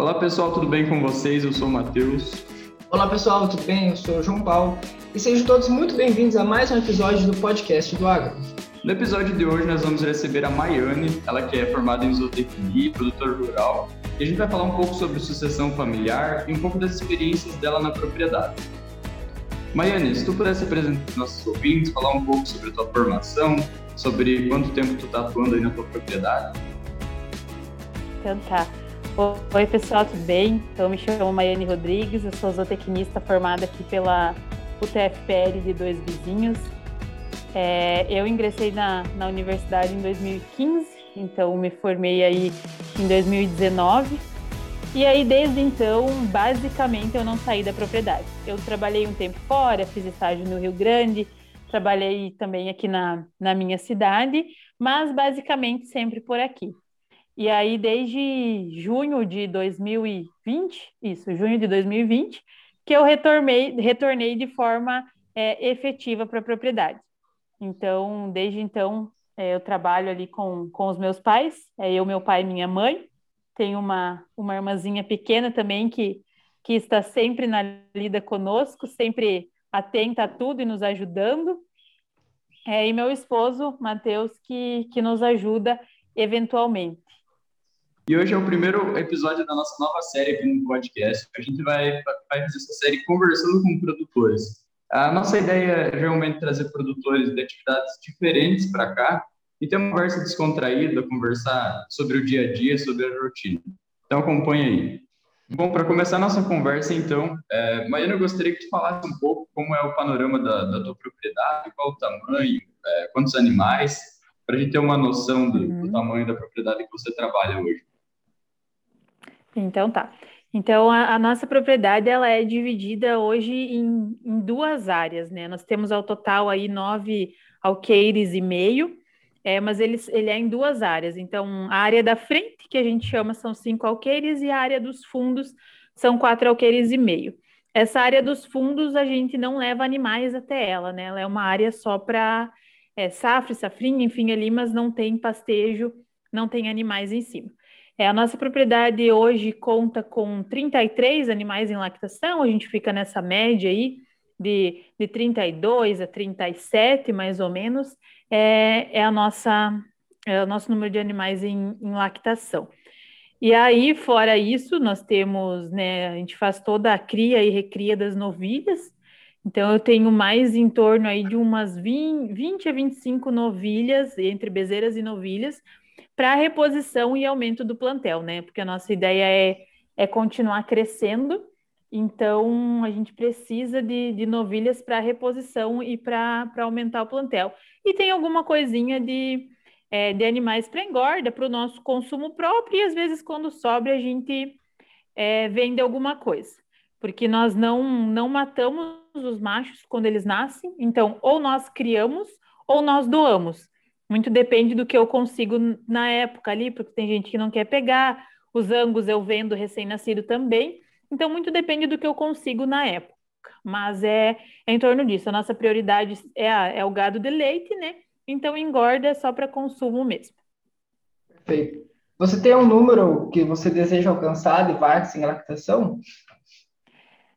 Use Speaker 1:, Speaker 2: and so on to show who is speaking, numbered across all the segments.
Speaker 1: Olá pessoal, tudo bem com vocês? Eu sou o Matheus.
Speaker 2: Olá pessoal, tudo bem? Eu sou o João Paulo e sejam todos muito bem-vindos a mais um episódio do podcast do Agro.
Speaker 1: No episódio de hoje nós vamos receber a Maiane, ela que é formada em zootecnia, produtora rural, e a gente vai falar um pouco sobre sucessão familiar e um pouco das experiências dela na propriedade. Maiane, se tu pudesse apresentar nossos ouvintes, falar um pouco sobre a tua formação, sobre quanto tempo tu está atuando aí na tua propriedade.
Speaker 3: Então tá. Oi, pessoal, tudo bem? Então, me chamo Maiane Rodrigues, eu sou zootecnista formada aqui pela UTFPR de Dois Vizinhos. É, eu ingressei na, na universidade em 2015, então me formei aí em 2019. E aí, desde então, basicamente, eu não saí da propriedade. Eu trabalhei um tempo fora, fiz estágio no Rio Grande, trabalhei também aqui na, na minha cidade, mas basicamente sempre por aqui. E aí, desde junho de 2020, isso, junho de 2020, que eu retornei, retornei de forma é, efetiva para a propriedade. Então, desde então, é, eu trabalho ali com, com os meus pais, é eu, meu pai e minha mãe. Tenho uma, uma irmãzinha pequena também que, que está sempre na lida conosco, sempre atenta a tudo e nos ajudando. É, e meu esposo, Matheus, que, que nos ajuda eventualmente.
Speaker 1: E hoje é o primeiro episódio da nossa nova série aqui no podcast. A gente vai, vai fazer essa série conversando com produtores. A nossa ideia é realmente trazer produtores de atividades diferentes para cá e ter uma conversa descontraída, conversar sobre o dia a dia, sobre a rotina. Então acompanhe aí. Bom, para começar a nossa conversa, então, é, Maiana, eu gostaria que tu falasse um pouco como é o panorama da, da tua propriedade, qual o tamanho, é, quantos animais, para a gente ter uma noção do, uhum. do tamanho da propriedade que você trabalha hoje.
Speaker 3: Então tá. Então a, a, nossa propriedade ela é dividida hoje em, em, duas áreas, né? Nós temos ao total aí nove alqueires e meio, é, mas eles, ele é em duas áreas. Então a área da frente que a gente chama são cinco alqueires e a área dos fundos são quatro alqueires e meio. Essa área dos fundos a gente não leva animais até ela, né? Ela é uma área só para é, safra, safrinha, enfim ali, mas não tem pastejo, não tem animais em cima. É, a nossa propriedade hoje conta com 33 animais em lactação, a gente fica nessa média aí de, de 32 a 37, mais ou menos, é, é, a nossa, é o nosso número de animais em, em lactação. E aí, fora isso, nós temos, né, a gente faz toda a cria e recria das novilhas, então eu tenho mais em torno aí de umas 20, 20 a 25 novilhas, entre bezerras e novilhas, para reposição e aumento do plantel, né? Porque a nossa ideia é, é continuar crescendo, então a gente precisa de, de novilhas para reposição e para aumentar o plantel. E tem alguma coisinha de, é, de animais para engorda, para o nosso consumo próprio, e às vezes, quando sobra, a gente é, vende alguma coisa. Porque nós não, não matamos os machos quando eles nascem, então ou nós criamos ou nós doamos. Muito depende do que eu consigo na época ali, porque tem gente que não quer pegar, os angus eu vendo recém-nascido também. Então, muito depende do que eu consigo na época. Mas é, é em torno disso. A nossa prioridade é, a, é o gado de leite, né? Então, engorda é só para consumo mesmo.
Speaker 2: Perfeito. Você tem um número que você deseja alcançar de vacas em lactação?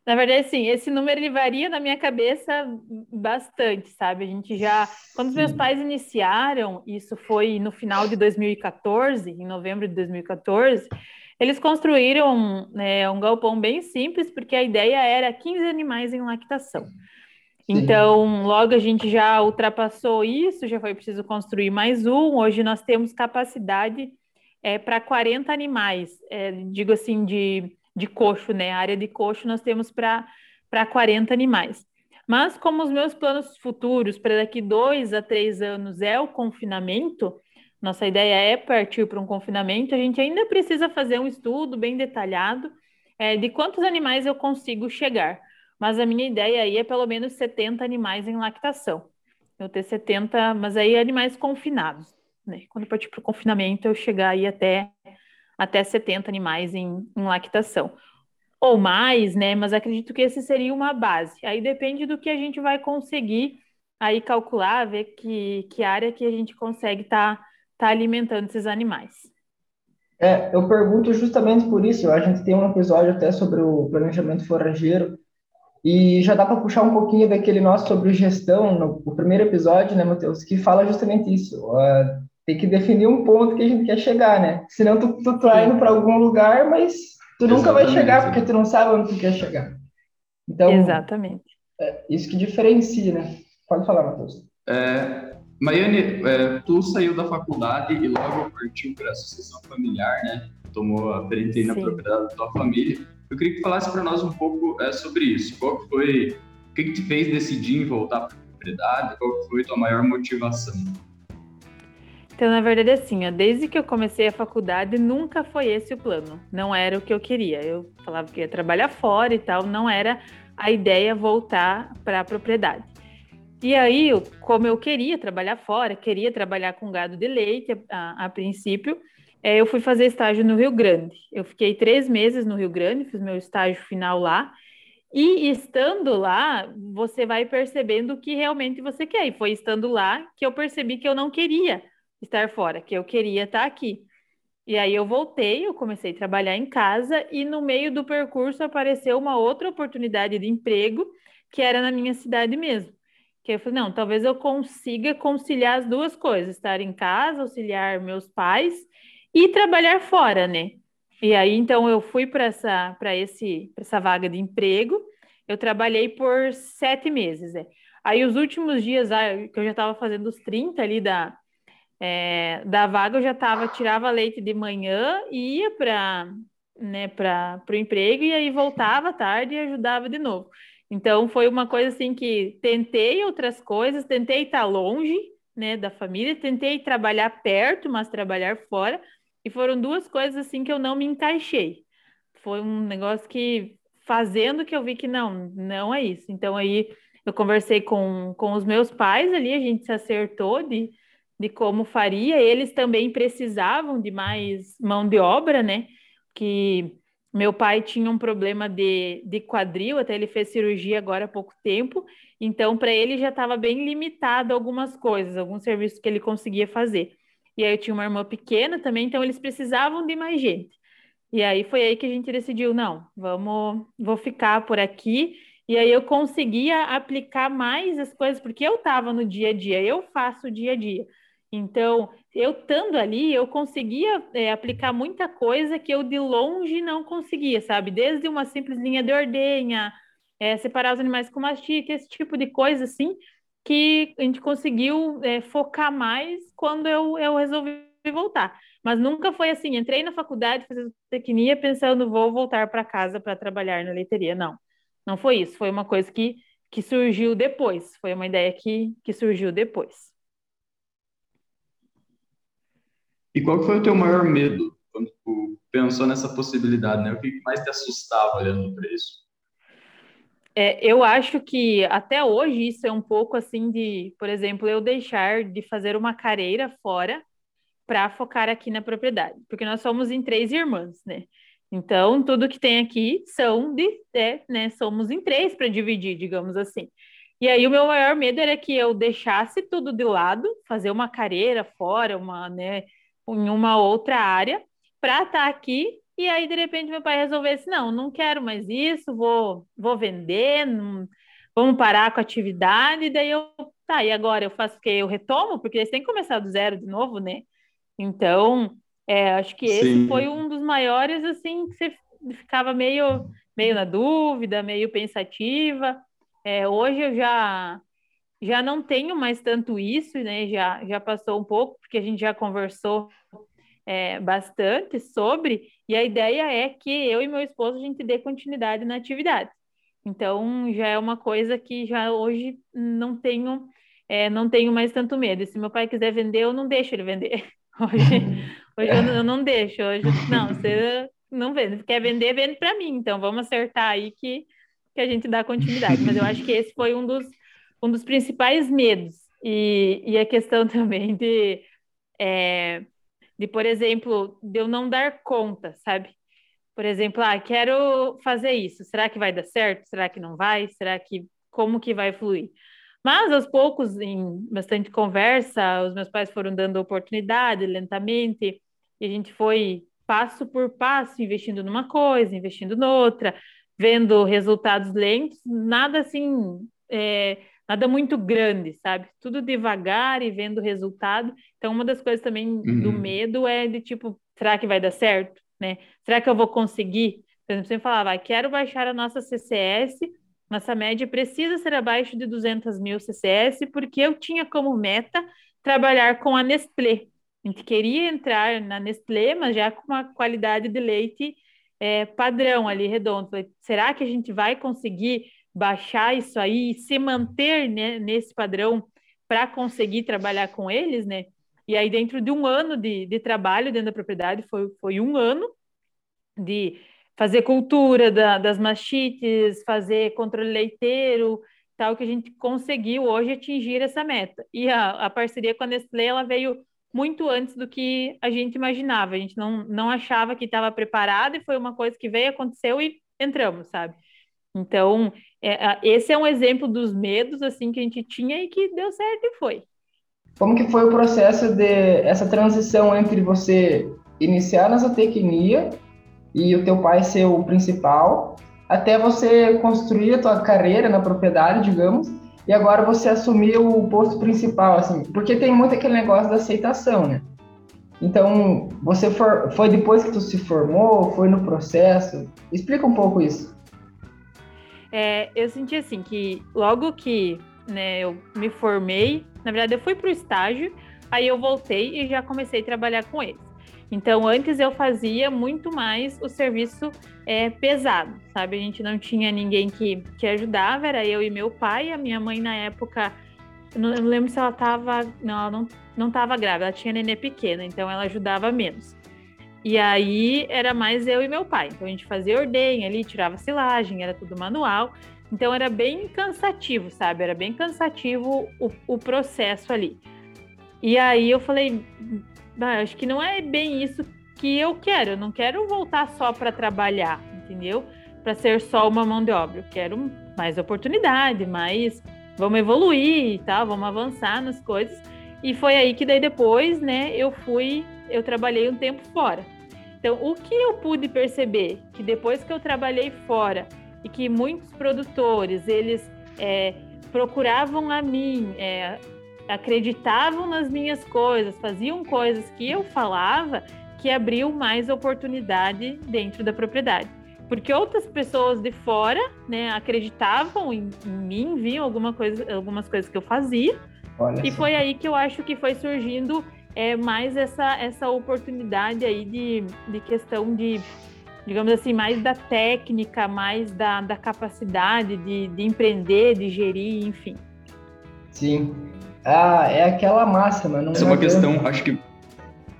Speaker 3: Na verdade, sim, esse número ele varia na minha cabeça bastante, sabe? A gente já. Quando os meus pais iniciaram, isso foi no final de 2014, em novembro de 2014, eles construíram né, um galpão bem simples, porque a ideia era 15 animais em lactação. Então, logo a gente já ultrapassou isso, já foi preciso construir mais um. Hoje nós temos capacidade é, para 40 animais, é, digo assim, de de coxo, né? A área de coxo nós temos para 40 animais. Mas como os meus planos futuros para daqui dois a três anos é o confinamento, nossa ideia é partir para um confinamento, a gente ainda precisa fazer um estudo bem detalhado é, de quantos animais eu consigo chegar. Mas a minha ideia aí é pelo menos 70 animais em lactação. Eu ter 70, mas aí animais confinados. Né? Quando partir para o confinamento, eu chegar aí até até 70 animais em, em lactação. Ou mais, né? Mas acredito que esse seria uma base. Aí depende do que a gente vai conseguir aí calcular, ver que, que área que a gente consegue estar tá, tá alimentando esses animais.
Speaker 2: É, eu pergunto justamente por isso. A gente tem um episódio até sobre o planejamento forageiro e já dá para puxar um pouquinho daquele nosso sobre gestão, no, primeiro episódio, né, Matheus, que fala justamente isso. Uh, tem que definir um ponto que a gente quer chegar, né? Senão tu, tu tá indo para algum lugar, mas tu nunca Exatamente. vai chegar porque tu não sabe onde tu quer chegar.
Speaker 3: Então, Exatamente.
Speaker 2: É isso que diferencia, né? Pode falar, Matheus.
Speaker 1: É, Maiane, é, tu saiu da faculdade e logo partiu para a sucessão familiar, né? Tomou a frente na propriedade da tua família. Eu queria que falasse para nós um pouco é, sobre isso. Qual foi, o que, que te fez decidir em voltar para a propriedade? Qual foi a tua maior motivação?
Speaker 3: Então, na verdade, assim, ó, desde que eu comecei a faculdade, nunca foi esse o plano. Não era o que eu queria. Eu falava que ia trabalhar fora e tal, não era a ideia voltar para a propriedade. E aí, como eu queria trabalhar fora, queria trabalhar com gado de leite a, a princípio, é, eu fui fazer estágio no Rio Grande. Eu fiquei três meses no Rio Grande, fiz meu estágio final lá. E estando lá, você vai percebendo o que realmente você quer. E foi estando lá que eu percebi que eu não queria estar fora, que eu queria estar aqui. E aí eu voltei, eu comecei a trabalhar em casa e no meio do percurso apareceu uma outra oportunidade de emprego que era na minha cidade mesmo. Que eu falei, não, talvez eu consiga conciliar as duas coisas, estar em casa, auxiliar meus pais e trabalhar fora, né? E aí então eu fui para essa para esse para essa vaga de emprego. Eu trabalhei por sete meses, né? Aí os últimos dias ah, que eu já estava fazendo os 30 ali da é, da vaga eu já estava, tirava leite de manhã e ia para né, o emprego e aí voltava à tarde e ajudava de novo. Então foi uma coisa assim que tentei outras coisas, tentei estar longe né, da família, tentei trabalhar perto, mas trabalhar fora, e foram duas coisas assim que eu não me encaixei. Foi um negócio que fazendo que eu vi que não, não é isso. Então aí eu conversei com, com os meus pais ali, a gente se acertou de de como faria. Eles também precisavam de mais mão de obra, né? Que meu pai tinha um problema de, de quadril, até ele fez cirurgia agora há pouco tempo, então para ele já estava bem limitado algumas coisas, alguns serviços que ele conseguia fazer. E aí eu tinha uma irmã pequena também, então eles precisavam de mais gente. E aí foi aí que a gente decidiu, não, vamos, vou ficar por aqui. E aí eu conseguia aplicar mais as coisas, porque eu estava no dia a dia, eu faço o dia a dia. Então, eu estando ali, eu conseguia é, aplicar muita coisa que eu de longe não conseguia, sabe? Desde uma simples linha de ordenha, é, separar os animais com mastite, esse tipo de coisa assim, que a gente conseguiu é, focar mais quando eu, eu resolvi voltar. Mas nunca foi assim, entrei na faculdade, fiz tecnia pensando, vou voltar para casa para trabalhar na leiteria. Não, não foi isso. Foi uma coisa que, que surgiu depois. Foi uma ideia que, que surgiu depois.
Speaker 1: E qual foi o teu maior medo quando tu pensou nessa possibilidade, né? O que mais te assustava olhando para isso?
Speaker 3: É, eu acho que até hoje isso é um pouco assim de, por exemplo, eu deixar de fazer uma carreira fora para focar aqui na propriedade, porque nós somos em três irmãs, né? Então, tudo que tem aqui são de, é, né? Somos em três para dividir, digamos assim. E aí o meu maior medo era que eu deixasse tudo de lado, fazer uma carreira fora, uma, né? Em uma outra área para estar tá aqui e aí de repente meu pai resolvesse não, não quero mais isso, vou vou vender, não, vamos parar com a atividade, e daí eu tá, e agora eu faço o quê? Eu retomo porque eles têm que começar do zero de novo, né? Então, é, acho que esse Sim. foi um dos maiores assim que você ficava meio meio na dúvida, meio pensativa. É, hoje eu já já não tenho mais tanto isso, né? Já, já passou um pouco, porque a gente já conversou é, bastante sobre, e a ideia é que eu e meu esposo a gente dê continuidade na atividade. Então já é uma coisa que já hoje não tenho, é, não tenho mais tanto medo. Se meu pai quiser vender, eu não deixo ele vender. Hoje, hoje eu, não, eu não deixo. Hoje, não, você não vende. Quer vender, vende para mim. Então vamos acertar aí que, que a gente dá continuidade. Mas eu acho que esse foi um dos um dos principais medos. E, e a questão também de, é, de, por exemplo, de eu não dar conta, sabe? Por exemplo, ah, quero fazer isso. Será que vai dar certo? Será que não vai? Será que como que vai fluir? Mas aos poucos, em bastante conversa, os meus pais foram dando oportunidade lentamente, e a gente foi passo por passo, investindo numa coisa, investindo noutra, vendo resultados lentos, nada assim, é, nada muito grande, sabe? Tudo devagar e vendo resultado. Então, uma das coisas também uhum. do medo é de tipo, será que vai dar certo, né? Será que eu vou conseguir? Por exemplo, você falava, ah, quero baixar a nossa CCS, nossa média precisa ser abaixo de 200 mil CCS, porque eu tinha como meta trabalhar com a Nestlé. A gente queria entrar na Nestlé, mas já com uma qualidade de leite é, padrão ali, redondo. Será que a gente vai conseguir baixar isso aí e se manter né, nesse padrão para conseguir trabalhar com eles, né? E aí, dentro de um ano de, de trabalho dentro da propriedade, foi, foi um ano de fazer cultura da, das machites, fazer controle leiteiro, tal, que a gente conseguiu hoje atingir essa meta. E a, a parceria com a Nestlé, ela veio muito antes do que a gente imaginava. A gente não, não achava que estava preparado e foi uma coisa que veio, aconteceu e entramos, sabe? Então, é, esse é um exemplo dos medos assim que a gente tinha e que deu certo e foi.
Speaker 2: Como que foi o processo de essa transição entre você iniciar na zootecnia e o teu pai ser o principal, até você construir a tua carreira na propriedade, digamos, e agora você assumir o posto principal, assim, porque tem muito aquele negócio da aceitação, né? Então, você for, foi depois que tu se formou, foi no processo? Explica um pouco isso.
Speaker 3: É, eu senti assim que logo que né, eu me formei, na verdade eu fui para o estágio, aí eu voltei e já comecei a trabalhar com eles. Então, antes eu fazia muito mais o serviço é, pesado, sabe? A gente não tinha ninguém que, que ajudava, era eu e meu pai. A minha mãe, na época, não, lembro se ela estava. Não, ela não, não grávida, ela tinha nenê pequena, então ela ajudava menos. E aí era mais eu e meu pai. Então a gente fazia ordem ali, tirava silagem, era tudo manual. Então era bem cansativo, sabe? Era bem cansativo o, o processo ali. E aí eu falei, acho que não é bem isso que eu quero. Eu não quero voltar só para trabalhar, entendeu? Para ser só uma mão de obra. Eu quero mais oportunidade, mais vamos evoluir e tal, vamos avançar nas coisas. E foi aí que daí depois, né, eu fui, eu trabalhei um tempo fora. Então, o que eu pude perceber que depois que eu trabalhei fora e que muitos produtores eles é, procuravam a mim, é, acreditavam nas minhas coisas, faziam coisas que eu falava que abriu mais oportunidade dentro da propriedade. Porque outras pessoas de fora, né, acreditavam em, em mim, viam alguma coisa, algumas coisas que eu fazia. Olha e foi aí que eu acho que foi surgindo é, mais essa, essa oportunidade aí de, de questão de, digamos assim, mais da técnica, mais da, da capacidade de, de empreender, de gerir, enfim.
Speaker 2: Sim. Ah, é aquela massa, mano.
Speaker 1: Essa é uma questão, acho que.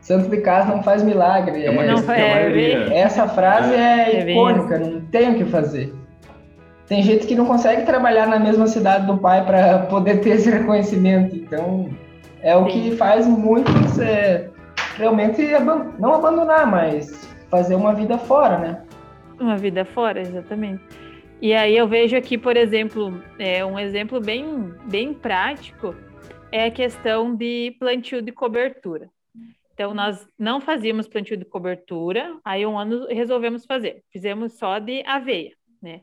Speaker 2: Santo de casa não faz milagre.
Speaker 1: É uma
Speaker 2: não,
Speaker 1: questão é,
Speaker 2: Essa frase é, é icônica, não tem o que fazer. Tem gente que não consegue trabalhar na mesma cidade do pai para poder ter esse reconhecimento. Então, é o Sim. que faz muitos é, realmente não abandonar, mas fazer uma vida fora, né?
Speaker 3: Uma vida fora, exatamente. E aí eu vejo aqui, por exemplo, é, um exemplo bem, bem prático é a questão de plantio de cobertura. Então, nós não fazíamos plantio de cobertura, aí um ano resolvemos fazer. Fizemos só de aveia, né?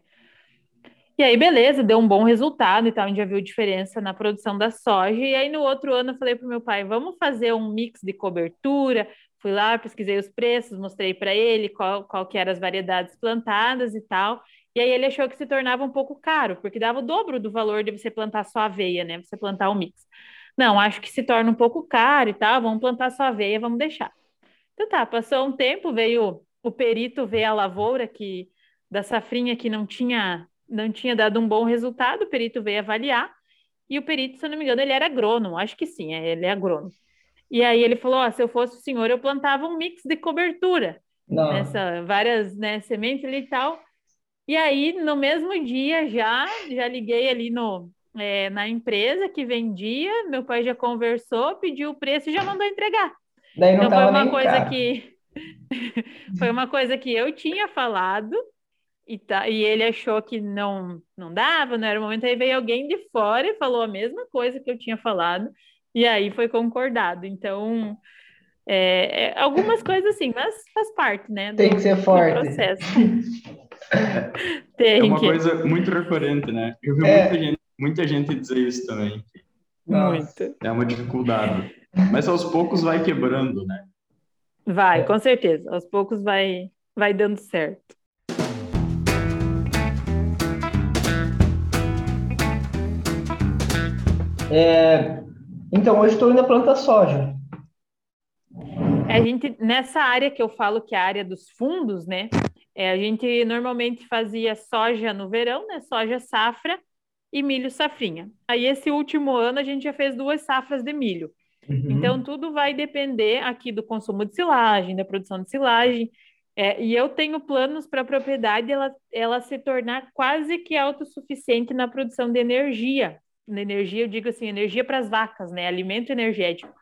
Speaker 3: E aí, beleza, deu um bom resultado e tal, a gente já viu diferença na produção da soja. E aí, no outro ano, eu falei para o meu pai, vamos fazer um mix de cobertura. Fui lá, pesquisei os preços, mostrei para ele qual, qual que eram as variedades plantadas e tal. E aí ele achou que se tornava um pouco caro, porque dava o dobro do valor de você plantar só aveia, né? Você plantar o um mix. Não, acho que se torna um pouco caro e tal, vamos plantar só aveia, vamos deixar. Então tá, passou um tempo, veio o perito ver a lavoura que da safrinha que não tinha não tinha dado um bom resultado, o perito veio avaliar, e o perito, se eu não me engano, ele era agrônomo, acho que sim, é, ele é agrônomo. E aí ele falou, oh, se eu fosse o senhor, eu plantava um mix de cobertura, não. nessa várias né, sementes ali e tal. E aí, no mesmo dia, já já liguei ali no, é, na empresa que vendia, meu pai já conversou, pediu o preço e já mandou entregar.
Speaker 2: Daí não
Speaker 3: então
Speaker 2: foi
Speaker 3: uma coisa caro. que foi uma coisa que eu tinha falado e, tá, e ele achou que não não dava, não era o momento. Aí veio alguém de fora e falou a mesma coisa que eu tinha falado, e aí foi concordado. Então É, é, algumas coisas assim, mas faz parte, né?
Speaker 2: Do, Tem que ser forte. processo.
Speaker 1: Tem é uma que... coisa muito recorrente, né? Eu vi é. muita, gente, muita gente dizer isso também.
Speaker 3: Muito.
Speaker 1: É uma dificuldade. Mas aos poucos vai quebrando, né?
Speaker 3: Vai, com certeza. Aos poucos vai, vai dando certo.
Speaker 2: É, então, hoje estou indo a planta soja.
Speaker 3: É, a gente, nessa área que eu falo que é a área dos fundos, né? É, a gente normalmente fazia soja no verão, né? Soja safra e milho safrinha. Aí, esse último ano, a gente já fez duas safras de milho. Uhum. Então, tudo vai depender aqui do consumo de silagem, da produção de silagem. É, e eu tenho planos para a propriedade ela, ela se tornar quase que autossuficiente na produção de energia na energia, eu digo assim, energia para as vacas, né? Alimento energético.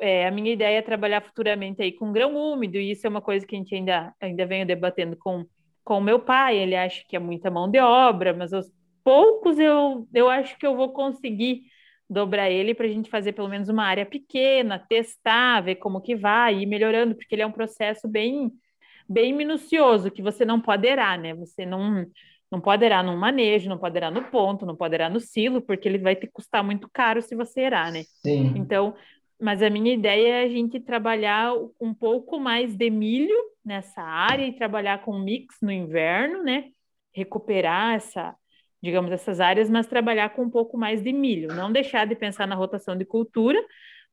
Speaker 3: É, a minha ideia é trabalhar futuramente aí com grão úmido, e isso é uma coisa que a gente ainda, ainda vem debatendo com com meu pai. Ele acha que é muita mão de obra, mas aos poucos eu, eu acho que eu vou conseguir dobrar ele para a gente fazer pelo menos uma área pequena, testar, ver como que vai, ir melhorando, porque ele é um processo bem bem minucioso, que você não pode errar, né? Você não não pode errar no manejo, não pode errar no ponto, não pode errar no silo, porque ele vai te custar muito caro se você errar, né?
Speaker 2: Sim.
Speaker 3: Então, mas a minha ideia é a gente trabalhar um pouco mais de milho nessa área e trabalhar com mix no inverno, né? Recuperar essa, digamos, essas áreas, mas trabalhar com um pouco mais de milho. Não deixar de pensar na rotação de cultura,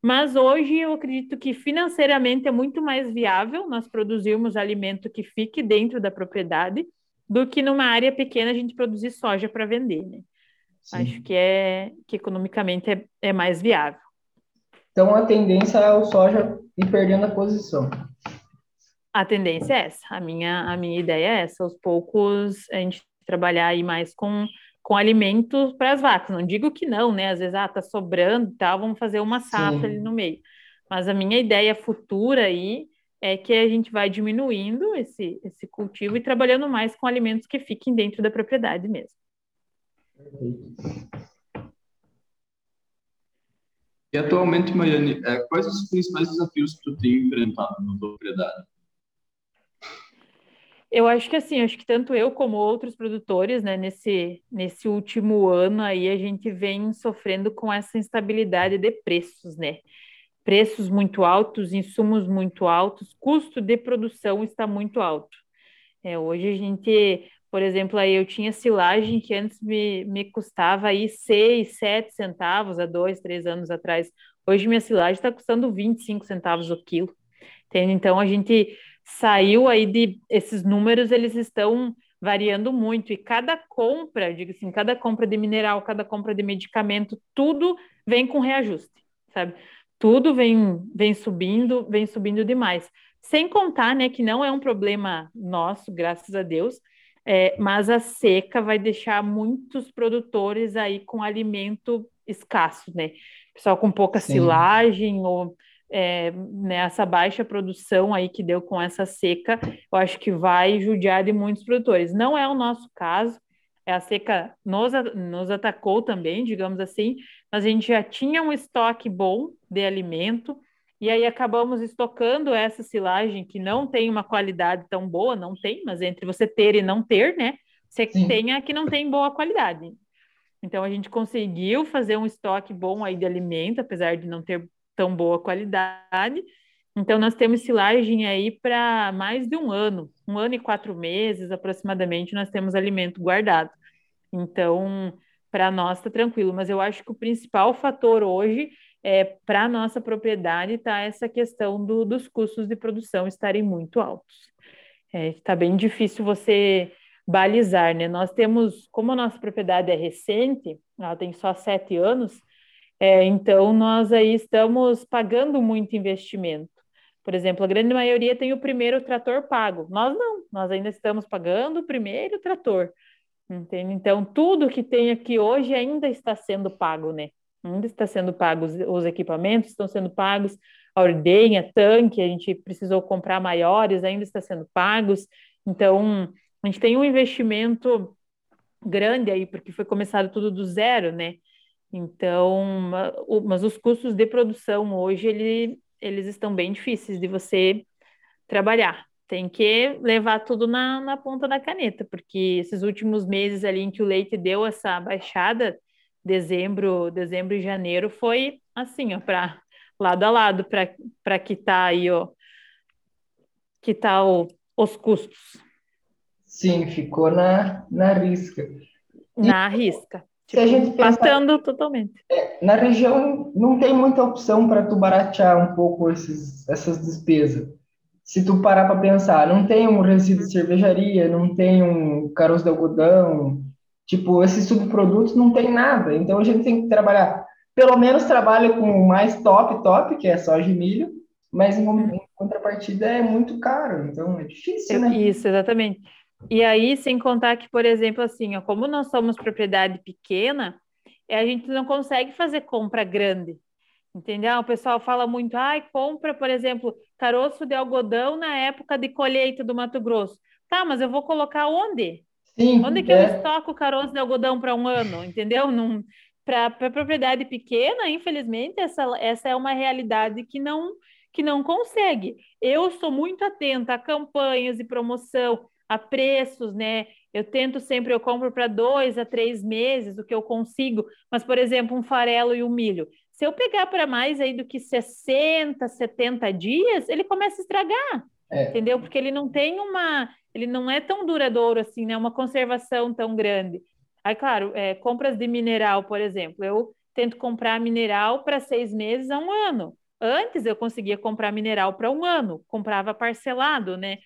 Speaker 3: mas hoje eu acredito que financeiramente é muito mais viável nós produzirmos alimento que fique dentro da propriedade do que numa área pequena a gente produzir soja para vender, né? Acho que é que economicamente é, é mais viável.
Speaker 2: Então a tendência é o soja ir perdendo a posição.
Speaker 3: A tendência é essa. A minha, a minha ideia é essa. Aos poucos a gente trabalhar aí mais com, com alimentos para as vacas. Não digo que não, né? Às vezes, ah, tá sobrando e tal, vamos fazer uma safra Sim. ali no meio. Mas a minha ideia futura aí é que a gente vai diminuindo esse, esse cultivo e trabalhando mais com alimentos que fiquem dentro da propriedade mesmo.
Speaker 1: E atualmente, Mariane, é, quais os principais desafios que tu tem enfrentado na propriedade?
Speaker 3: Eu acho que assim, acho que tanto eu como outros produtores, né, nesse, nesse último ano aí, a gente vem sofrendo com essa instabilidade de preços, né? Preços muito altos, insumos muito altos, custo de produção está muito alto. É, hoje a gente, por exemplo, aí eu tinha silagem que antes me, me custava aí 6, 7 centavos há dois, três anos atrás. Hoje minha silagem está custando 25 centavos o quilo. Entende? Então a gente saiu aí de esses números, eles estão variando muito e cada compra, digo assim, cada compra de mineral, cada compra de medicamento, tudo vem com reajuste, sabe? Tudo vem, vem subindo, vem subindo demais. Sem contar, né, que não é um problema nosso, graças a Deus, é, mas a seca vai deixar muitos produtores aí com alimento escasso, né? Pessoal com pouca Sim. silagem ou é, nessa baixa produção aí que deu com essa seca, eu acho que vai judiar de muitos produtores. Não é o nosso caso, a seca nos, nos atacou também, digamos assim, mas a gente já tinha um estoque bom de alimento, e aí acabamos estocando essa silagem que não tem uma qualidade tão boa, não tem, mas entre você ter e não ter, né? Você Sim. tem a que não tem boa qualidade. Então a gente conseguiu fazer um estoque bom aí de alimento, apesar de não ter tão boa qualidade. Então nós temos silagem aí para mais de um ano, um ano e quatro meses aproximadamente, nós temos alimento guardado. Então, para nós está tranquilo, mas eu acho que o principal fator hoje é para a nossa propriedade está essa questão do, dos custos de produção estarem muito altos. Está é, tá bem difícil você balizar, né? Nós temos, como a nossa propriedade é recente, ela tem só sete anos, é, então nós aí estamos pagando muito investimento. Por exemplo, a grande maioria tem o primeiro trator pago. Nós não, nós ainda estamos pagando o primeiro trator. Entende? Então, tudo que tem aqui hoje ainda está sendo pago, né? Ainda está sendo pago, os, os equipamentos estão sendo pagos, a ordenha, tanque, a gente precisou comprar maiores, ainda está sendo pagos. Então, a gente tem um investimento grande aí, porque foi começado tudo do zero, né? Então, mas os custos de produção hoje, ele, eles estão bem difíceis de você trabalhar. Tem que levar tudo na, na ponta da caneta, porque esses últimos meses ali em que o leite deu essa baixada, dezembro, dezembro e janeiro, foi assim, ó, para lado a lado, para quitar aí, ó, quitar o, os custos.
Speaker 2: Sim, ficou na, na risca.
Speaker 3: Na risca.
Speaker 2: Se a gente
Speaker 3: pensar, totalmente.
Speaker 2: É, na região não tem muita opção para tu baratear um pouco esses, essas despesas. Se tu parar para pensar, não tem um resíduo de cervejaria, não tem um caroço de algodão, tipo, esses subprodutos não tem nada. Então a gente tem que trabalhar, pelo menos trabalha com o mais top, top, que é soja e milho, mas em, em contrapartida é muito caro, então é difícil, né?
Speaker 3: Isso, exatamente. E aí, sem contar que, por exemplo, assim, ó, como nós somos propriedade pequena, é, a gente não consegue fazer compra grande. Entendeu? O pessoal fala muito, ai, compra, por exemplo, caroço de algodão na época de colheita do Mato Grosso. Tá, mas eu vou colocar onde? Sim, onde que é. eu estoco caroço de algodão para um ano? Entendeu? Para propriedade pequena, infelizmente, essa, essa é uma realidade que não, que não consegue. Eu sou muito atenta a campanhas e promoção a preços, né? Eu tento sempre, eu compro para dois a três meses o que eu consigo, mas, por exemplo, um farelo e um milho. Se eu pegar para mais aí do que 60, 70 dias, ele começa a estragar, é. entendeu? Porque ele não tem uma, ele não é tão duradouro assim, né? Uma conservação tão grande. Aí, claro, é, compras de mineral, por exemplo, eu tento comprar mineral para seis meses a um ano. Antes eu conseguia comprar mineral para um ano, comprava parcelado, né?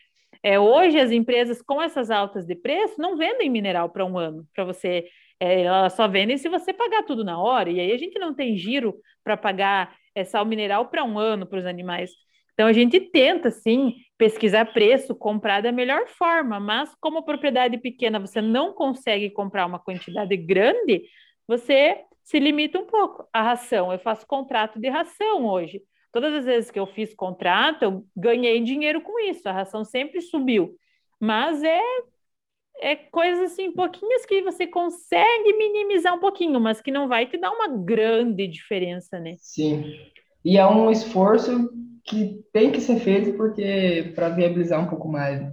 Speaker 3: É, hoje as empresas com essas altas de preço não vendem mineral para um ano, para você, é, elas só vendem se você pagar tudo na hora, e aí a gente não tem giro para pagar é, sal mineral para um ano para os animais. Então a gente tenta sim pesquisar preço, comprar da melhor forma, mas como propriedade pequena você não consegue comprar uma quantidade grande, você se limita um pouco. A ração, eu faço contrato de ração hoje. Todas as vezes que eu fiz contrato, eu ganhei dinheiro com isso, a ração sempre subiu. Mas é, é coisas assim, pouquinhas que você consegue minimizar um pouquinho, mas que não vai te dar uma grande diferença, né?
Speaker 2: Sim. E é um esforço que tem que ser feito porque para viabilizar um pouco mais. Né?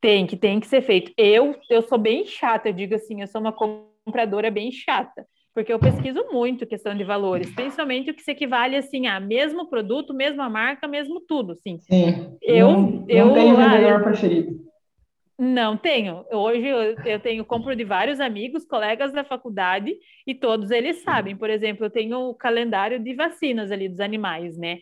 Speaker 3: Tem que, tem que ser feito. Eu, eu sou bem chata, eu digo assim, eu sou uma compradora bem chata porque eu pesquiso muito questão de valores, principalmente o que se equivale assim a mesmo produto, mesma marca, mesmo tudo, sim.
Speaker 2: Sim. Eu não, eu não tenho vendedor ah, preferido.
Speaker 3: Não tenho. Hoje eu, eu, tenho compro de vários amigos, colegas da faculdade e todos eles sabem. Por exemplo, eu tenho o calendário de vacinas ali dos animais, né?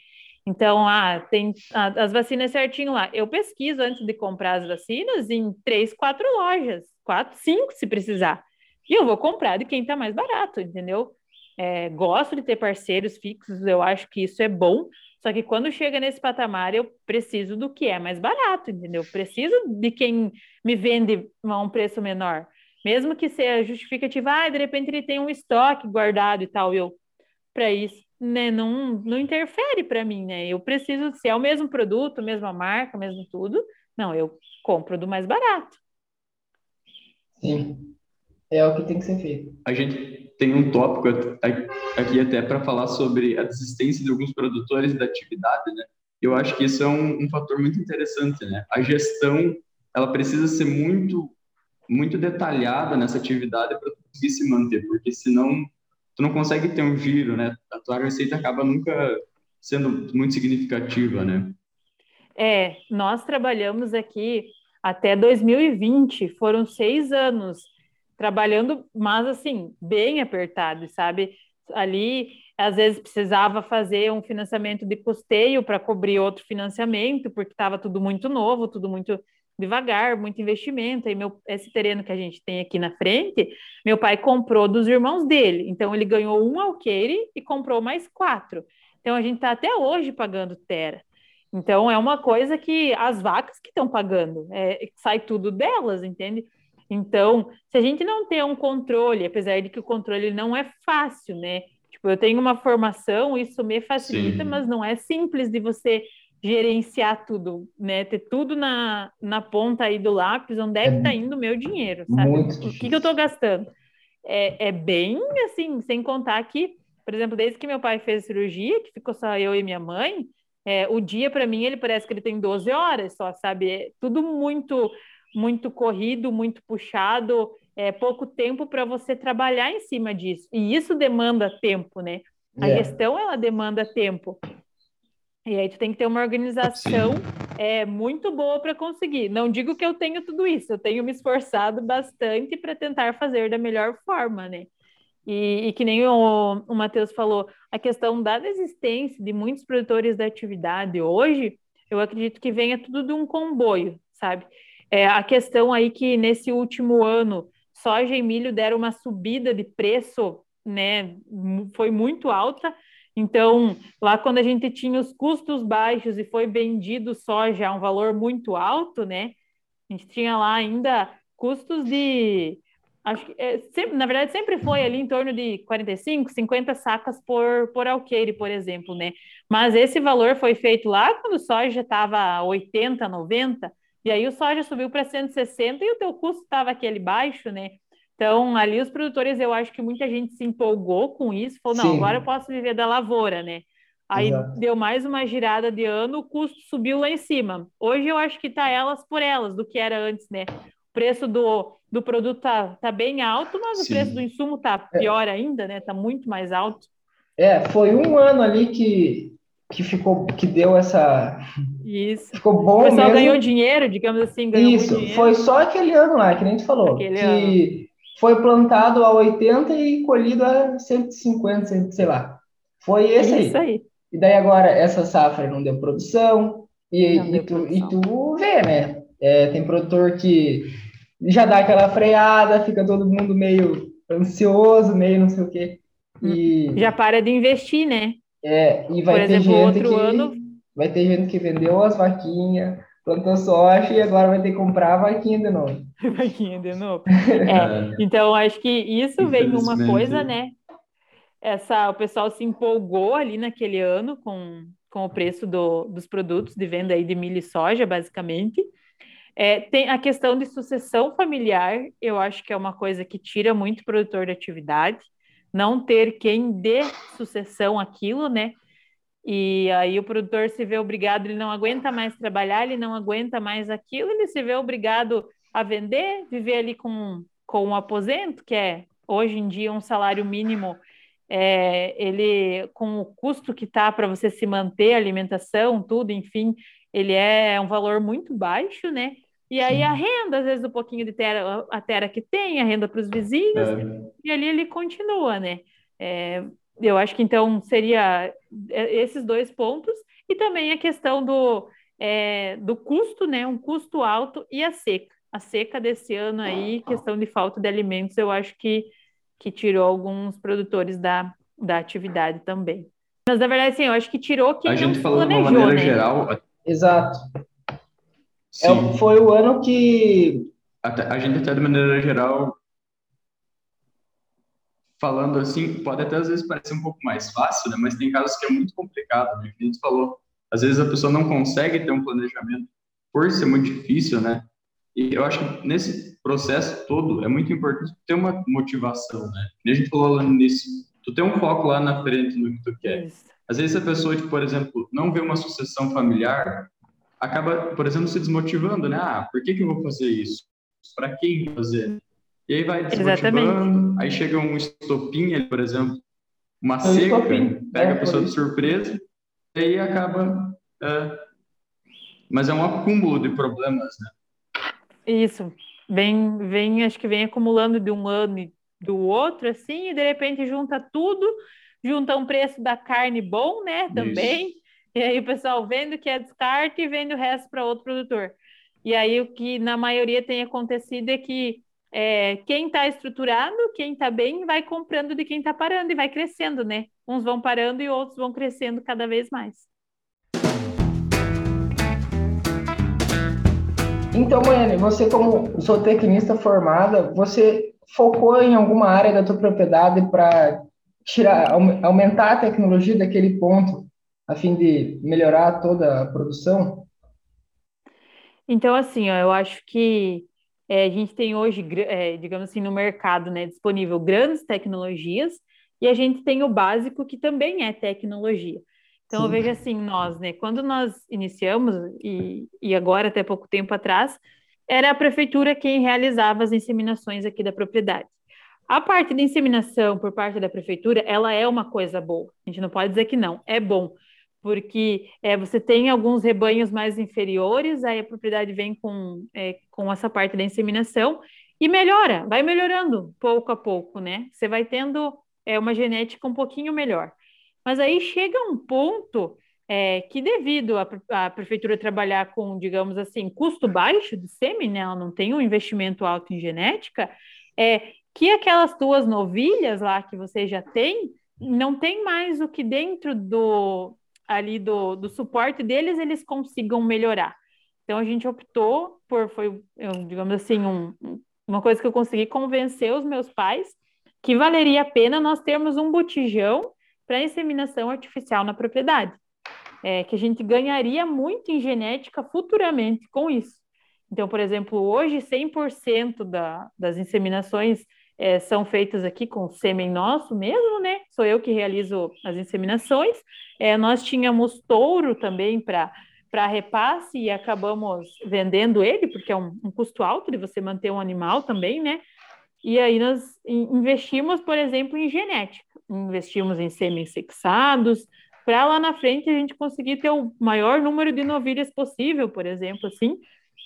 Speaker 3: Então, ah, tem as vacinas certinho lá. Eu pesquiso antes de comprar as vacinas em três, quatro lojas, quatro, cinco se precisar. E eu vou comprar de quem está mais barato, entendeu? É, gosto de ter parceiros fixos, eu acho que isso é bom. Só que quando chega nesse patamar, eu preciso do que é mais barato, entendeu? Preciso de quem me vende a um preço menor. Mesmo que seja justificativa, ah, de repente ele tem um estoque guardado e tal. Eu, para isso, né, não, não interfere para mim, né? Eu preciso, se é o mesmo produto, mesma marca, mesmo tudo, não, eu compro do mais barato.
Speaker 2: Sim. É o que tem que ser feito.
Speaker 1: A gente tem um tópico aqui até para falar sobre a desistência de alguns produtores da atividade, né? Eu acho que isso é um, um fator muito interessante, né? A gestão, ela precisa ser muito muito detalhada nessa atividade para conseguir se manter, porque senão tu não consegue ter um giro, né? A tua receita acaba nunca sendo muito significativa, né?
Speaker 3: É, nós trabalhamos aqui até 2020, foram seis anos trabalhando, mas assim, bem apertado, sabe? Ali, às vezes, precisava fazer um financiamento de custeio para cobrir outro financiamento, porque estava tudo muito novo, tudo muito devagar, muito investimento. E meu, esse terreno que a gente tem aqui na frente, meu pai comprou dos irmãos dele. Então, ele ganhou um alqueire e comprou mais quatro. Então, a gente está até hoje pagando terra. Então, é uma coisa que as vacas que estão pagando, é, sai tudo delas, entende? Então, se a gente não tem um controle, apesar de que o controle não é fácil, né? Tipo, eu tenho uma formação, isso me facilita, Sim. mas não é simples de você gerenciar tudo, né? Ter tudo na, na ponta aí do lápis, onde é que está indo o meu dinheiro, sabe? o que, que eu estou gastando? É, é bem assim, sem contar que, por exemplo, desde que meu pai fez cirurgia, que ficou só eu e minha mãe, É, o dia, para mim, ele parece que ele tem 12 horas só, sabe? É tudo muito, muito corrido, muito puxado, é pouco tempo para você trabalhar em cima disso. E isso demanda tempo, né? A yeah. gestão, ela demanda tempo. E aí tu tem que ter uma organização é, muito boa para conseguir. Não digo que eu tenho tudo isso, eu tenho me esforçado bastante para tentar fazer da melhor forma, né? E, e que nem o, o Matheus falou, a questão da desistência de muitos produtores da atividade hoje, eu acredito que venha tudo de um comboio, sabe? É, a questão aí que nesse último ano, soja e milho deram uma subida de preço, né? Foi muito alta. Então, lá quando a gente tinha os custos baixos e foi vendido soja a um valor muito alto, né? A gente tinha lá ainda custos de Acho que, é, sempre, na verdade, sempre foi ali em torno de 45, 50 sacas por, por alqueire, por exemplo, né? Mas esse valor foi feito lá quando o soja estava 80, 90, e aí o soja subiu para 160 e o teu custo estava aquele baixo, né? Então, ali os produtores, eu acho que muita gente se empolgou com isso, falou, não, Sim. agora eu posso viver da lavoura, né? Aí Exato. deu mais uma girada de ano, o custo subiu lá em cima. Hoje eu acho que está elas por elas, do que era antes, né? O preço do, do produto tá, tá bem alto, mas Sim. o preço do insumo tá é. pior é. ainda, né? Tá muito mais alto.
Speaker 2: É, foi um ano ali que, que ficou, que deu essa.
Speaker 3: Isso.
Speaker 2: Ficou bom.
Speaker 3: O pessoal
Speaker 2: mesmo.
Speaker 3: ganhou dinheiro, digamos assim, ganhou
Speaker 2: Isso, foi só aquele ano lá, que nem tu falou. Aquele que ano. foi plantado a 80 e colhido a 150, sei lá. Foi esse
Speaker 3: Isso aí. aí.
Speaker 2: E daí agora essa safra não deu produção, e, não e, deu tu, produção. e tu vê, né? É, tem produtor que já dá aquela freada, fica todo mundo meio ansioso, meio não sei o quê. E,
Speaker 3: já para de investir, né?
Speaker 2: É, e vai Por ter exemplo, gente outro que, ano... vai ter gente que vendeu as vaquinhas, plantou soja e agora vai ter que comprar a vaquinha de novo.
Speaker 3: vaquinha de novo. É, então, acho que isso vem uma coisa, né? Essa, o pessoal se empolgou ali naquele ano com, com o preço do, dos produtos de venda aí de milho e soja, basicamente. É, tem a questão de sucessão familiar, eu acho que é uma coisa que tira muito produtor de atividade, não ter quem dê sucessão àquilo, né? E aí o produtor se vê obrigado, ele não aguenta mais trabalhar, ele não aguenta mais aquilo, ele se vê obrigado a vender, viver ali com, com um aposento, que é hoje em dia um salário mínimo, é, ele com o custo que tá para você se manter, alimentação, tudo, enfim, ele é um valor muito baixo, né? E aí Sim. a renda, às vezes, um pouquinho de terra, a terra que tem, a renda para os vizinhos, é. e ali ele continua, né? É, eu acho que então seria é, esses dois pontos, e também a questão do, é, do custo, né? Um custo alto e a seca. A seca desse ano aí, questão de falta de alimentos, eu acho que, que tirou alguns produtores da, da atividade também. Mas na verdade, sim, eu acho que tirou quem
Speaker 1: a gente falou planejou, de uma maneira né? geral,
Speaker 2: Exato. É, foi o ano que.
Speaker 1: Até, a gente até de maneira geral, falando assim, pode até às vezes parecer um pouco mais fácil, né? Mas tem casos que é muito complicado, né? a gente falou. Às vezes a pessoa não consegue ter um planejamento por ser muito difícil, né? E eu acho que nesse processo todo é muito importante ter uma motivação, né? E a gente falou lá no início, tu tem um foco lá na frente no que tu quer. Isso. Às vezes a pessoa, tipo, por exemplo, não vê uma sucessão familiar, acaba, por exemplo, se desmotivando, né? Ah, por que, que eu vou fazer isso? Para quem fazer? E aí vai desmotivando, Exatamente. aí chega um estopim, por exemplo, uma é seca, estopim. pega é, a pessoa de surpresa, e aí acaba... É, mas é um acúmulo de problemas, né?
Speaker 3: Isso, vem, vem, acho que vem acumulando de um ano e do outro, assim, e de repente junta tudo junta um preço da carne bom, né? Também. Isso. E aí o pessoal vende que é descarte e vende o resto para outro produtor. E aí o que na maioria tem acontecido é que é, quem está estruturado, quem está bem, vai comprando de quem está parando e vai crescendo, né? Uns vão parando e outros vão crescendo cada vez mais.
Speaker 2: Então, Goiane, você como zootecnista formada, você focou em alguma área da tua propriedade para tirar, aumentar a tecnologia daquele ponto, a fim de melhorar toda a produção?
Speaker 3: Então, assim, ó, eu acho que é, a gente tem hoje, é, digamos assim, no mercado né, disponível grandes tecnologias e a gente tem o básico que também é tecnologia. Então, Sim. eu vejo assim, nós, né? Quando nós iniciamos, e, e agora, até pouco tempo atrás, era a prefeitura quem realizava as inseminações aqui da propriedade. A parte de inseminação por parte da prefeitura, ela é uma coisa boa. A gente não pode dizer que não, é bom, porque é, você tem alguns rebanhos mais inferiores, aí a propriedade vem com, é, com essa parte da inseminação e melhora, vai melhorando pouco a pouco, né? Você vai tendo é, uma genética um pouquinho melhor. Mas aí chega um ponto é, que devido à prefeitura trabalhar com, digamos assim, custo baixo de sêmen, né? Ela não tem um investimento alto em genética, é, que aquelas duas novilhas lá que você já tem, não tem mais o que dentro do ali do, do suporte deles eles consigam melhorar. Então a gente optou por, foi, digamos assim, um, uma coisa que eu consegui convencer os meus pais que valeria a pena nós termos um botijão para inseminação artificial na propriedade. É, que a gente ganharia muito em genética futuramente com isso. Então, por exemplo, hoje 100% da, das inseminações é, são feitas aqui com sêmen nosso mesmo, né? Sou eu que realizo as inseminações. É, nós tínhamos touro também para para repasse e acabamos vendendo ele, porque é um, um, custo alto de você manter um animal também, né? E aí nós investimos, por exemplo, em genética, investimos em sêmen sexados, para lá na frente a gente conseguir ter o maior número de novilhas possível, por exemplo, assim,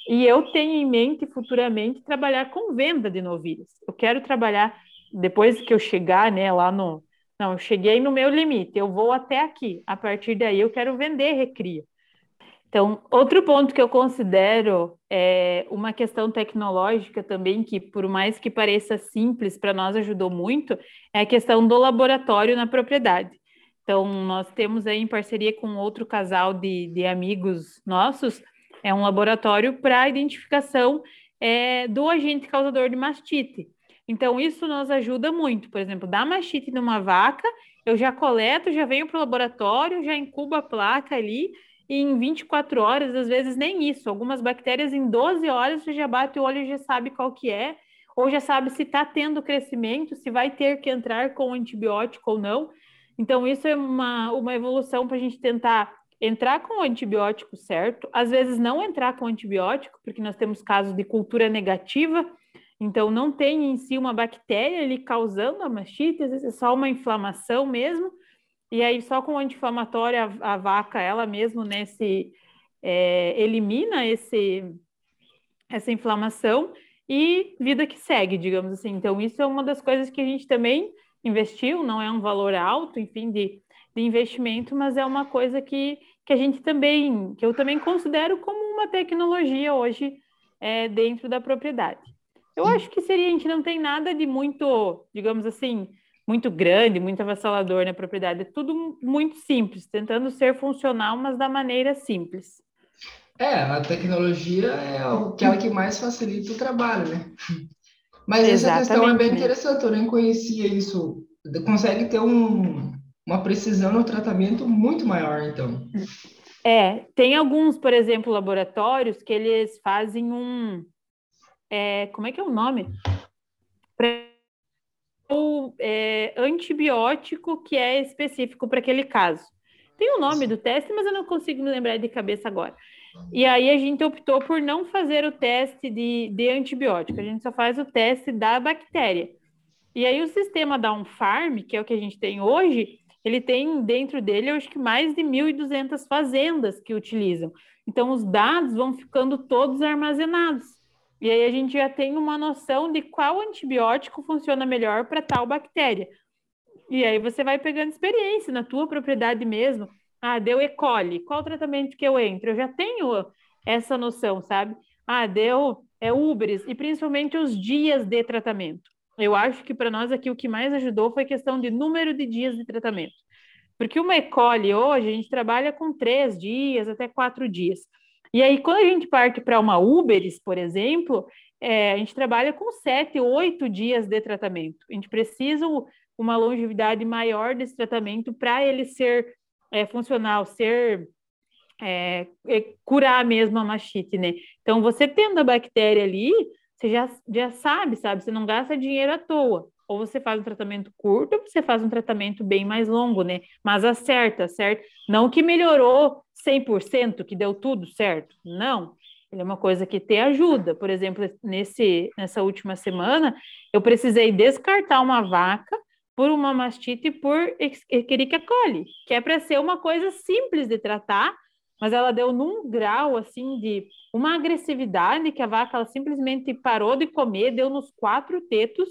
Speaker 3: e eu tenho em mente futuramente trabalhar com venda de novilhas. Eu quero trabalhar depois que eu chegar, né, lá no não, eu cheguei no meu limite, eu vou até aqui. A partir daí eu quero vender recria. Então, outro ponto que eu considero é uma questão tecnológica também, que por mais que pareça simples, para nós ajudou muito, é a questão do laboratório na propriedade. Então, nós temos aí em parceria com outro casal de, de amigos nossos, é um laboratório para identificação é, do agente causador de mastite. Então, isso nos ajuda muito. Por exemplo, dá mastite numa vaca, eu já coleto, já venho para o laboratório, já incubo a placa ali, e em 24 horas, às vezes nem isso. Algumas bactérias em 12 horas você já bate o olho e já sabe qual que é, ou já sabe se está tendo crescimento, se vai ter que entrar com antibiótico ou não. Então, isso é uma, uma evolução para a gente tentar entrar com o antibiótico certo, às vezes não entrar com o antibiótico, porque nós temos casos de cultura negativa, então não tem em si uma bactéria ali causando a mastite, às vezes é só uma inflamação mesmo, e aí só com o anti-inflamatório a, a, vaca, ela mesmo, né, se é, elimina esse, essa inflamação e vida que segue, digamos assim. Então isso é uma das coisas que a gente também investiu, não é um valor alto, enfim, de de investimento, mas é uma coisa que, que a gente também, que eu também considero como uma tecnologia hoje é, dentro da propriedade. Eu acho que seria, a gente não tem nada de muito, digamos assim, muito grande, muito avassalador na propriedade, é tudo muito simples, tentando ser funcional, mas da maneira simples.
Speaker 2: É, a tecnologia é aquela que mais facilita o trabalho, né? Mas Exatamente. essa questão é bem interessante, eu nem conhecia isso. Consegue ter um, uma precisão no tratamento muito maior, então.
Speaker 3: É, tem alguns, por exemplo, laboratórios que eles fazem um. É, como é que é o nome? O é, antibiótico que é específico para aquele caso. Tem o nome do teste, mas eu não consigo me lembrar de cabeça agora. E aí a gente optou por não fazer o teste de, de antibiótico, a gente só faz o teste da bactéria. E aí o sistema da Unfarm, que é o que a gente tem hoje, ele tem dentro dele, eu acho que mais de 1.200 fazendas que utilizam. Então, os dados vão ficando todos armazenados. E aí a gente já tem uma noção de qual antibiótico funciona melhor para tal bactéria. E aí você vai pegando experiência na tua propriedade mesmo. Ah, deu E. coli, qual tratamento que eu entro? Eu já tenho essa noção, sabe? Ah, deu é Uberes, e principalmente os dias de tratamento eu acho que para nós aqui o que mais ajudou foi a questão de número de dias de tratamento. Porque uma ecole hoje a gente trabalha com três dias até quatro dias. E aí, quando a gente parte para uma Uberes, por exemplo, é, a gente trabalha com sete, oito dias de tratamento. A gente precisa uma longevidade maior desse tratamento para ele ser é, funcional, ser é, é, curar mesmo a mastite, né? Então, você tendo a bactéria ali, você já, já sabe, sabe? Você não gasta dinheiro à toa. Ou você faz um tratamento curto, ou você faz um tratamento bem mais longo, né? Mas acerta, certo? Não que melhorou 100%, que deu tudo certo. Não. Ele é uma coisa que te ajuda. Por exemplo, nesse, nessa última semana, eu precisei descartar uma vaca por uma mastite por Escherichia coli, que é para ser uma coisa simples de tratar, mas ela deu num grau assim de uma agressividade que a vaca ela simplesmente parou de comer, deu nos quatro tetos.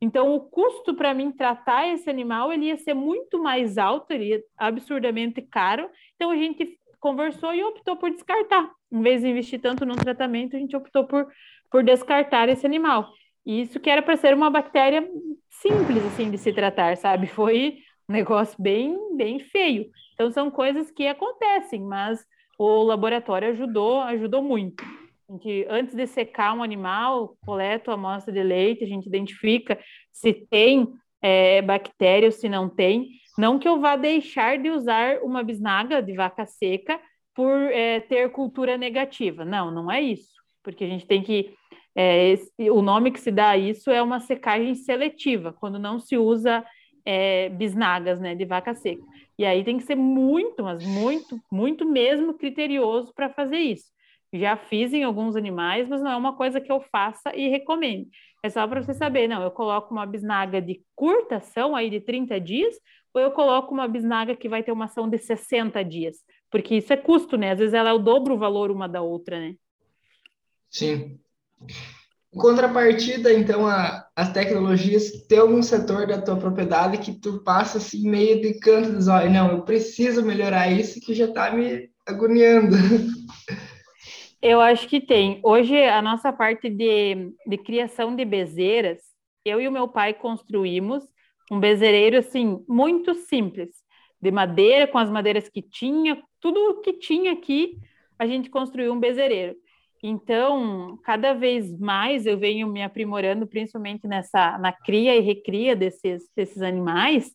Speaker 3: Então o custo para mim tratar esse animal ele ia ser muito mais alto, ele ia absurdamente caro. Então a gente conversou e optou por descartar. Em vez de investir tanto no tratamento, a gente optou por, por descartar esse animal. E isso que era para ser uma bactéria simples assim de se tratar, sabe? Foi um negócio bem, bem feio. Então são coisas que acontecem, mas o laboratório ajudou, ajudou muito. A gente, antes de secar um animal, coleta a amostra de leite, a gente identifica se tem é, bactéria ou se não tem. Não que eu vá deixar de usar uma bisnaga de vaca seca por é, ter cultura negativa. Não, não é isso. Porque a gente tem que. É, esse, o nome que se dá a isso é uma secagem seletiva, quando não se usa é, bisnagas né, de vaca seca. E aí tem que ser muito, mas muito, muito mesmo criterioso para fazer isso. Já fiz em alguns animais, mas não é uma coisa que eu faça e recomendo. É só para você saber, não, eu coloco uma bisnaga de curta ação, aí de 30 dias, ou eu coloco uma bisnaga que vai ter uma ação de 60 dias? Porque isso é custo, né? Às vezes ela é o dobro o valor uma da outra, né?
Speaker 2: Sim. Em contrapartida, então, a, as tecnologias, tem algum setor da tua propriedade que tu passa assim meio de canto dos olhos, não, eu preciso melhorar isso que já está me agoniando.
Speaker 3: Eu acho que tem. Hoje, a nossa parte de, de criação de bezerras, eu e o meu pai construímos um bezerreiro assim muito simples, de madeira, com as madeiras que tinha, tudo que tinha aqui, a gente construiu um bezerreiro. Então, cada vez mais eu venho me aprimorando, principalmente nessa na cria e recria desses, desses animais,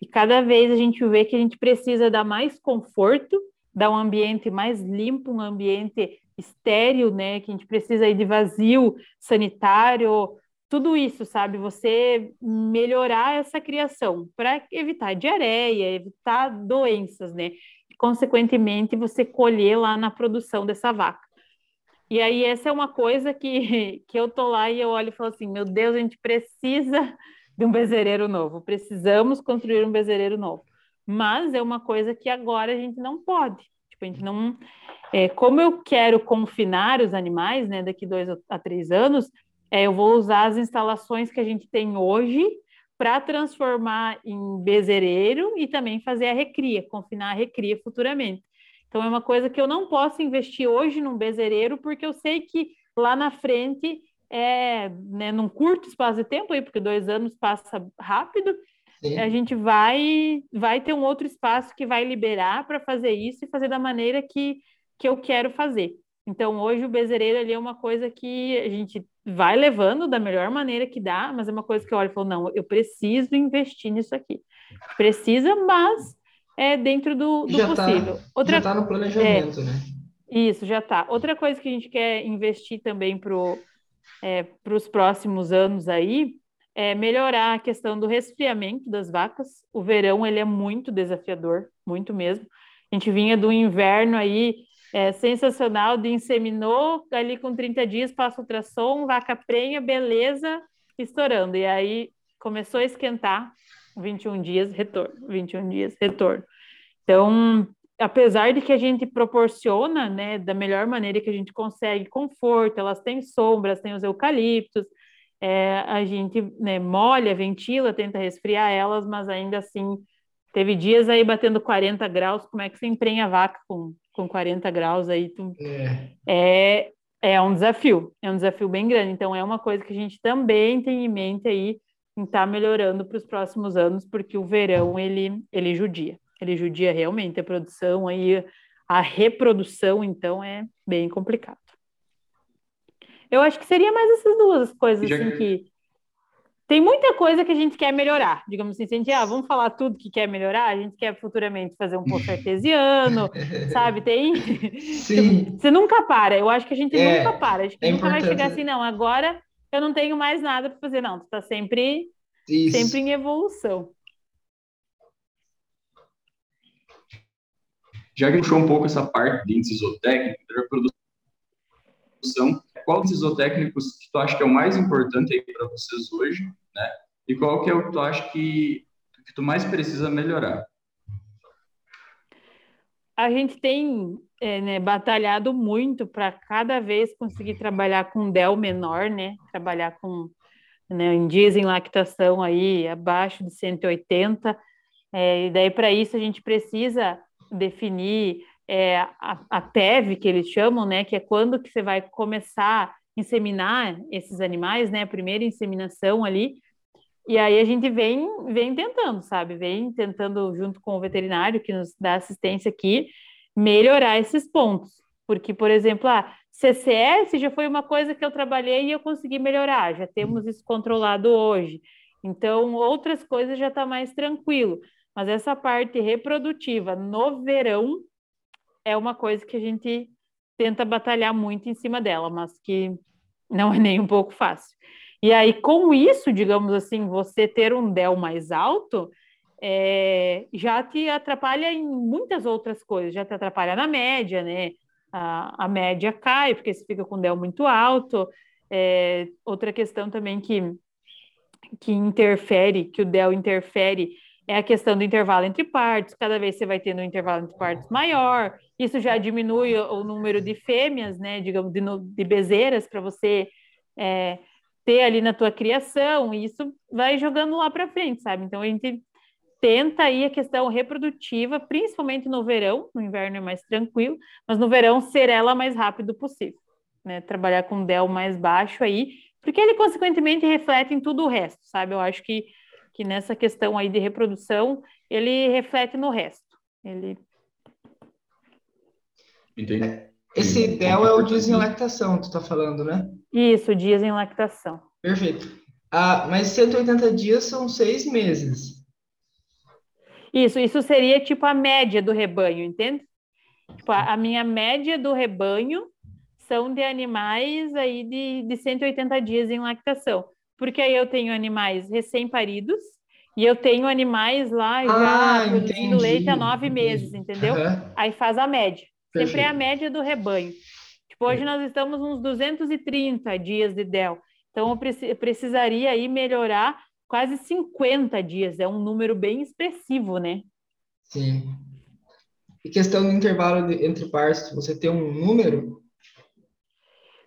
Speaker 3: e cada vez a gente vê que a gente precisa dar mais conforto, dar um ambiente mais limpo, um ambiente estéril, né? Que a gente precisa de vazio sanitário, tudo isso, sabe? Você melhorar essa criação para evitar diarreia, evitar doenças, né? E, consequentemente, você colher lá na produção dessa vaca. E aí, essa é uma coisa que, que eu tô lá e eu olho e falo assim: meu Deus, a gente precisa de um bezerreiro novo, precisamos construir um bezerreiro novo. Mas é uma coisa que agora a gente não pode. Tipo, a gente não. É, como eu quero confinar os animais, né, daqui dois a três anos, é, eu vou usar as instalações que a gente tem hoje para transformar em bezerreiro e também fazer a recria, confinar a recria futuramente. Então é uma coisa que eu não posso investir hoje num bezerreiro, porque eu sei que lá na frente, é, né, num curto espaço de tempo, aí, porque dois anos passa rápido, Sim. a gente vai, vai ter um outro espaço que vai liberar para fazer isso e fazer da maneira que, que eu quero fazer. Então, hoje o bezerreiro ali é uma coisa que a gente vai levando da melhor maneira que dá, mas é uma coisa que eu olho e falo, não, eu preciso investir nisso aqui. Precisa, mas é dentro do, do já tá, possível.
Speaker 2: Tá, Outra, já está no planejamento,
Speaker 3: é,
Speaker 2: né?
Speaker 3: Isso, já está. Outra coisa que a gente quer investir também para é, os próximos anos aí é melhorar a questão do resfriamento das vacas. O verão, ele é muito desafiador, muito mesmo. A gente vinha do inverno aí é, sensacional de inseminou, ali com 30 dias passa ultrassom, vaca prenha, beleza, estourando. E aí começou a esquentar, 21 dias, retorno, 21 dias, retorno. Então, apesar de que a gente proporciona, né, da melhor maneira que a gente consegue conforto, elas têm sombras, têm os eucaliptos, é, a gente né, molha, ventila, tenta resfriar elas, mas ainda assim, teve dias aí batendo 40 graus, como é que você emprenha a vaca com com 40 graus aí, tu... é. é, é um desafio, é um desafio bem grande. Então, é uma coisa que a gente também tem em mente aí em estar tá melhorando para os próximos anos, porque o verão, ele, ele judia. Ele judia realmente a produção aí, a reprodução, então, é bem complicado. Eu acho que seria mais essas duas coisas, assim, que tem muita coisa que a gente quer melhorar. Digamos assim, se a gente, ah, vamos falar tudo que quer melhorar, a gente quer futuramente fazer um poço artesiano, sabe? Tem. Sim. Você nunca para. Eu acho que a gente é, nunca para. A gente é nunca vai chegar assim, não, agora eu não tenho mais nada para fazer. Não, tu tá sempre Isso. sempre em evolução.
Speaker 1: Já que puxou um pouco essa parte de índice zootécnico, da reprodução, qual dos isotécnicos que tu acha que é o mais importante aí para vocês hoje, né? E qual que é o que tu acha que, que tu mais precisa melhorar?
Speaker 3: A gente tem é, né, batalhado muito para cada vez conseguir trabalhar com DEL menor, né? Trabalhar com né, em dias em lactação aí abaixo de 180. É, e daí, para isso, a gente precisa definir é, a, a TEV, que eles chamam, né, que é quando que você vai começar a inseminar esses animais, né, a primeira inseminação ali, e aí a gente vem, vem tentando, sabe, vem tentando, junto com o veterinário que nos dá assistência aqui, melhorar esses pontos, porque, por exemplo, a CCS já foi uma coisa que eu trabalhei e eu consegui melhorar, já temos isso controlado hoje, então outras coisas já está mais tranquilo, mas essa parte reprodutiva no verão é uma coisa que a gente tenta batalhar muito em cima dela, mas que não é nem um pouco fácil. E aí, com isso, digamos assim, você ter um DEL mais alto é, já te atrapalha em muitas outras coisas, já te atrapalha na média, né? A, a média cai, porque você fica com DEL muito alto. É, outra questão também que, que interfere, que o DEL interfere, é a questão do intervalo entre partes. Cada vez você vai tendo um intervalo entre partes maior, isso já diminui o número de fêmeas, né, digamos, de, de para você é, ter ali na tua criação, e isso vai jogando lá para frente, sabe? Então a gente tenta aí a questão reprodutiva, principalmente no verão, no inverno é mais tranquilo, mas no verão ser ela mais rápido possível, né? Trabalhar com DEL mais baixo aí, porque ele consequentemente reflete em tudo o resto, sabe? Eu acho que, que nessa questão aí de reprodução, ele reflete no resto. Ele
Speaker 2: Entendi. Esse DEL é o dias em lactação, tu tá falando, né?
Speaker 3: Isso, dias em lactação.
Speaker 2: Perfeito. Ah, mas 180 dias são seis meses.
Speaker 3: Isso, isso seria tipo a média do rebanho, entende? Tipo, a, a minha média do rebanho são de animais aí de, de 180 dias em lactação. Porque aí eu tenho animais recém-paridos e eu tenho animais lá já ah, produzindo leite há nove meses, entendeu? Uhum. Aí faz a média. Perfeito. Sempre é a média do rebanho. Tipo, hoje nós estamos uns 230 dias de DEL. Então, eu precisaria aí melhorar quase 50 dias. É um número bem expressivo, né?
Speaker 2: Sim. E questão do intervalo de, entre partes, você tem um número?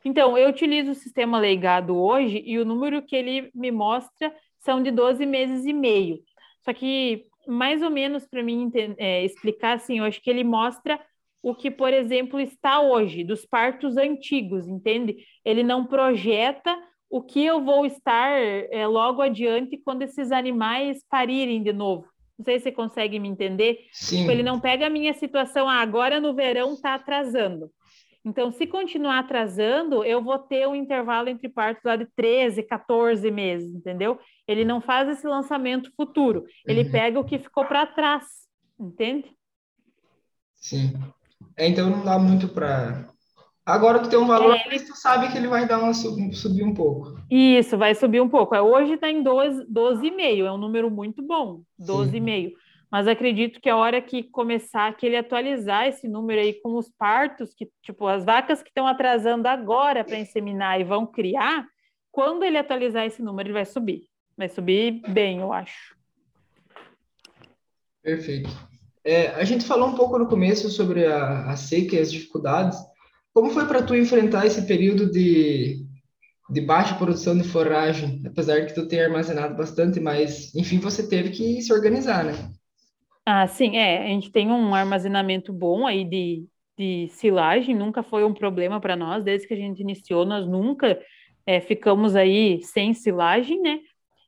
Speaker 3: Então, eu utilizo o sistema legado hoje e o número que ele me mostra são de 12 meses e meio. Só que, mais ou menos, para mim é, explicar, assim, eu acho que ele mostra o que, por exemplo, está hoje, dos partos antigos, entende? Ele não projeta o que eu vou estar é, logo adiante quando esses animais parirem de novo. Não sei se você consegue me entender.
Speaker 2: Sim. Tipo,
Speaker 3: ele não pega a minha situação, ah, agora no verão está atrasando. Então, se continuar atrasando, eu vou ter um intervalo entre partos lá de 13, 14 meses, entendeu? Ele não faz esse lançamento futuro, ele uhum. pega o que ficou para trás, entende?
Speaker 2: Sim. É, então não dá muito para. Agora tu tem um valor, é, mas tu sabe que ele vai dar uma subir um pouco.
Speaker 3: Isso, vai subir um pouco. É, hoje está em 12,5, 12 é um número muito bom, 12,5. Mas acredito que a hora que começar que ele atualizar esse número aí com os partos, que tipo as vacas que estão atrasando agora para inseminar e vão criar, quando ele atualizar esse número, ele vai subir. Vai subir bem, eu acho.
Speaker 2: Perfeito. É, a gente falou um pouco no começo sobre a, a seca e as dificuldades. Como foi para tu enfrentar esse período de, de baixa produção de forragem, apesar de tu tenha armazenado bastante, mas enfim, você teve que se organizar, né?
Speaker 3: Ah, sim, é. A gente tem um armazenamento bom aí de, de silagem, nunca foi um problema para nós, desde que a gente iniciou, nós nunca é, ficamos aí sem silagem, né?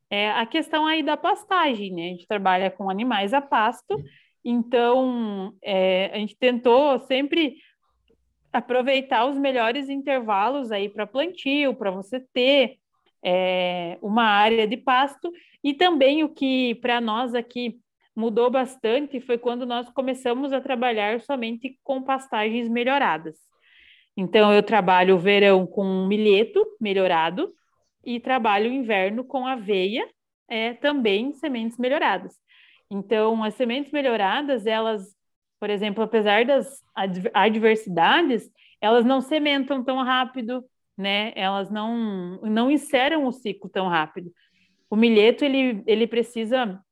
Speaker 3: É a questão aí da pastagem, né? A gente trabalha com animais a pasto então, é, a gente tentou sempre aproveitar os melhores intervalos aí para plantio, para você ter é, uma área de pasto, e também o que para nós aqui mudou bastante foi quando nós começamos a trabalhar somente com pastagens melhoradas. Então, eu trabalho o verão com milheto melhorado e trabalho o inverno com aveia é também sementes melhoradas. Então, as sementes melhoradas, elas, por exemplo, apesar das adversidades, elas não sementam tão rápido, né? Elas não não inseram o ciclo tão rápido. O milheto ele, ele precisa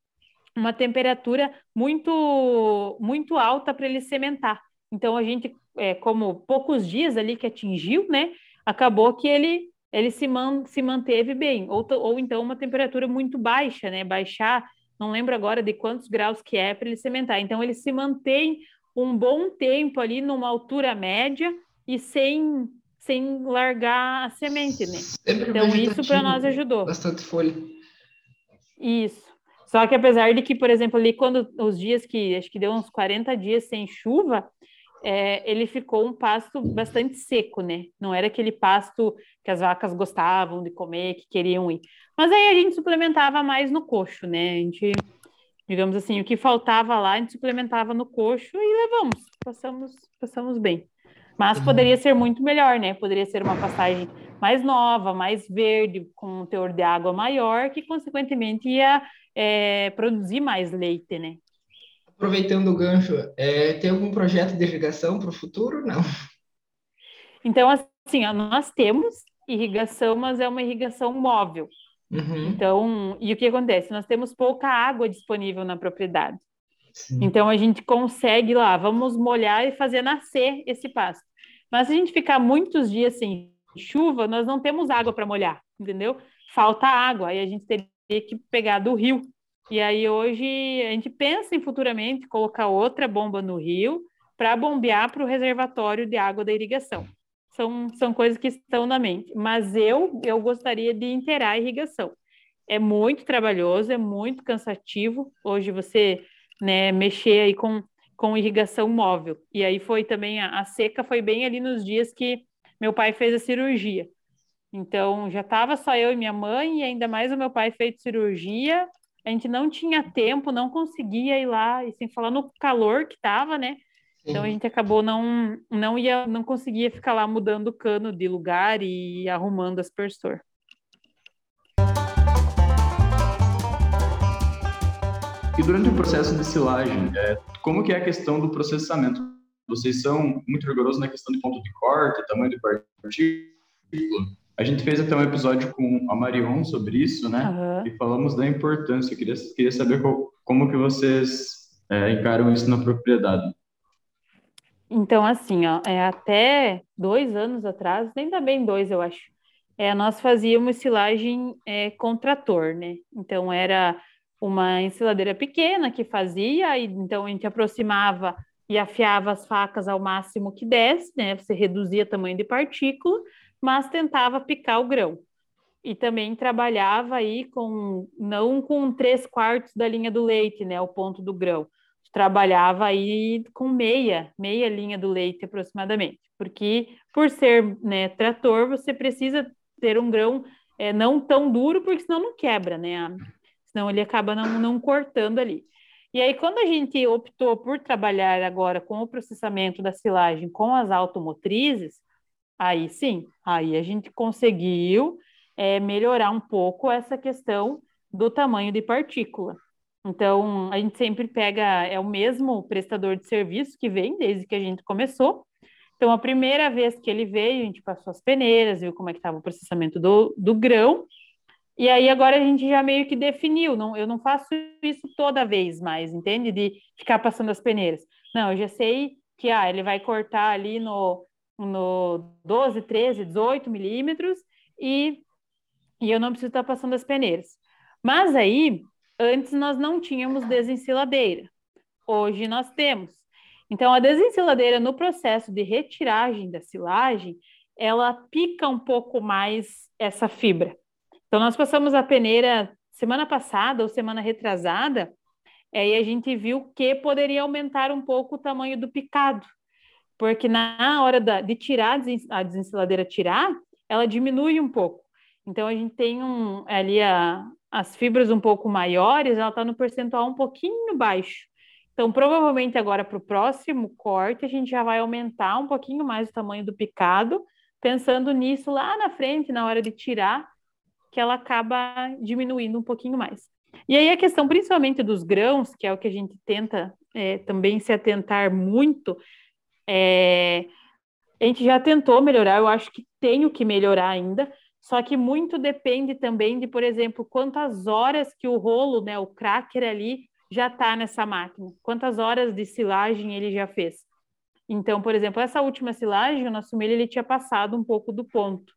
Speaker 3: uma temperatura muito muito alta para ele sementar. Então a gente, é, como poucos dias ali que atingiu, né? Acabou que ele ele se, man, se manteve bem, ou, ou então uma temperatura muito baixa, né? Baixar, não lembro agora de quantos graus que é para ele sementar. Então ele se mantém um bom tempo ali numa altura média e sem sem largar a semente, né? Sempre então isso para nós ajudou.
Speaker 2: Bastante folha.
Speaker 3: Isso. Só que apesar de que, por exemplo, ali quando os dias que acho que deu uns 40 dias sem chuva, é, ele ficou um pasto bastante seco, né? Não era aquele pasto que as vacas gostavam de comer, que queriam ir. Mas aí a gente suplementava mais no coxo, né? A gente, digamos assim, o que faltava lá, a gente suplementava no coxo e levamos, passamos, passamos bem. Mas uhum. poderia ser muito melhor, né? Poderia ser uma passagem mais nova, mais verde, com um teor de água maior, que consequentemente ia é, produzir mais leite, né?
Speaker 2: Aproveitando o gancho, é, tem algum projeto de irrigação para o futuro? Não.
Speaker 3: Então, assim, ó, nós temos irrigação, mas é uma irrigação móvel. Uhum. Então, e o que acontece? Nós temos pouca água disponível na propriedade. Sim. Então, a gente consegue lá, vamos molhar e fazer nascer esse pasto. Mas se a gente ficar muitos dias sem chuva, nós não temos água para molhar, entendeu? Falta água, aí a gente teria que pegar do rio. E aí hoje a gente pensa em futuramente colocar outra bomba no rio para bombear para o reservatório de água da irrigação. São, são coisas que estão na mente. Mas eu, eu gostaria de inteirar a irrigação. É muito trabalhoso, é muito cansativo. Hoje você né, mexer aí com com irrigação móvel. E aí foi também a, a seca foi bem ali nos dias que meu pai fez a cirurgia. Então já estava só eu e minha mãe e ainda mais o meu pai feito cirurgia. A gente não tinha tempo, não conseguia ir lá e sem falar no calor que estava, né? Então a gente acabou não não ia não conseguia ficar lá mudando o cano de lugar e arrumando aspersor.
Speaker 1: E durante o processo de silagem, é, como que é a questão do processamento? Vocês são muito rigorosos na questão de ponto de corte, tamanho de partícula. A gente fez até um episódio com a Marion sobre isso, né? Uhum. E falamos da importância. Eu queria, queria saber qual, como que vocês é, encaram isso na propriedade.
Speaker 3: Então, assim, ó, é, até dois anos atrás, ainda bem dois, eu acho, é, nós fazíamos silagem é, com trator, né? Então, era uma ensiladeira pequena que fazia, e então a gente aproximava e afiava as facas ao máximo que desse, né? Você reduzia o tamanho de partícula, mas tentava picar o grão. E também trabalhava aí com, não com três quartos da linha do leite, né? O ponto do grão. Trabalhava aí com meia, meia linha do leite aproximadamente. Porque por ser né, trator, você precisa ter um grão é, não tão duro, porque senão não quebra, né? senão ele acaba não, não cortando ali. E aí, quando a gente optou por trabalhar agora com o processamento da silagem com as automotrizes, aí sim, aí a gente conseguiu é, melhorar um pouco essa questão do tamanho de partícula. Então, a gente sempre pega, é o mesmo prestador de serviço que vem desde que a gente começou. Então, a primeira vez que ele veio, a gente passou as peneiras, viu como é que estava o processamento do, do grão, e aí agora a gente já meio que definiu, não, eu não faço isso toda vez mais, entende? De ficar passando as peneiras. Não, eu já sei que ah, ele vai cortar ali no, no 12, 13, 18 milímetros e, e eu não preciso estar passando as peneiras. Mas aí, antes nós não tínhamos desensiladeira. Hoje nós temos. Então, a desensiladeira no processo de retiragem da silagem, ela pica um pouco mais essa fibra. Então, nós passamos a peneira semana passada ou semana retrasada, é, e a gente viu que poderia aumentar um pouco o tamanho do picado, porque na hora da, de tirar a desensiladeira tirar, ela diminui um pouco. Então, a gente tem um, ali a, as fibras um pouco maiores, ela está no percentual um pouquinho baixo. Então, provavelmente agora para o próximo corte, a gente já vai aumentar um pouquinho mais o tamanho do picado, pensando nisso lá na frente, na hora de tirar, que ela acaba diminuindo um pouquinho mais. E aí a questão principalmente dos grãos, que é o que a gente tenta é, também se atentar muito, é, a gente já tentou melhorar, eu acho que tenho que melhorar ainda, só que muito depende também de, por exemplo, quantas horas que o rolo, né, o cracker ali, já está nessa máquina, quantas horas de silagem ele já fez. Então, por exemplo, essa última silagem, o nosso milho ele tinha passado um pouco do ponto.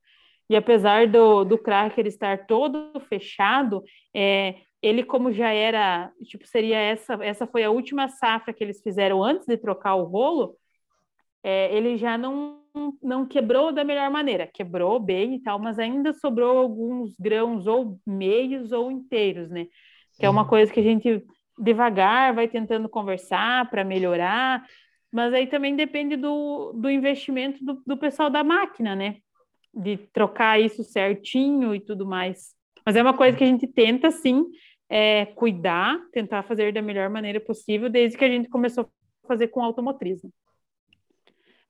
Speaker 3: E apesar do, do cracker estar todo fechado, é, ele como já era, tipo, seria essa, essa foi a última safra que eles fizeram antes de trocar o rolo, é, ele já não, não quebrou da melhor maneira. Quebrou bem e tal, mas ainda sobrou alguns grãos ou meios ou inteiros, né? Que é uma coisa que a gente devagar vai tentando conversar para melhorar, mas aí também depende do, do investimento do, do pessoal da máquina, né? De trocar isso certinho e tudo mais. Mas é uma coisa que a gente tenta, sim, é, cuidar, tentar fazer da melhor maneira possível, desde que a gente começou a fazer com automotriz. Né?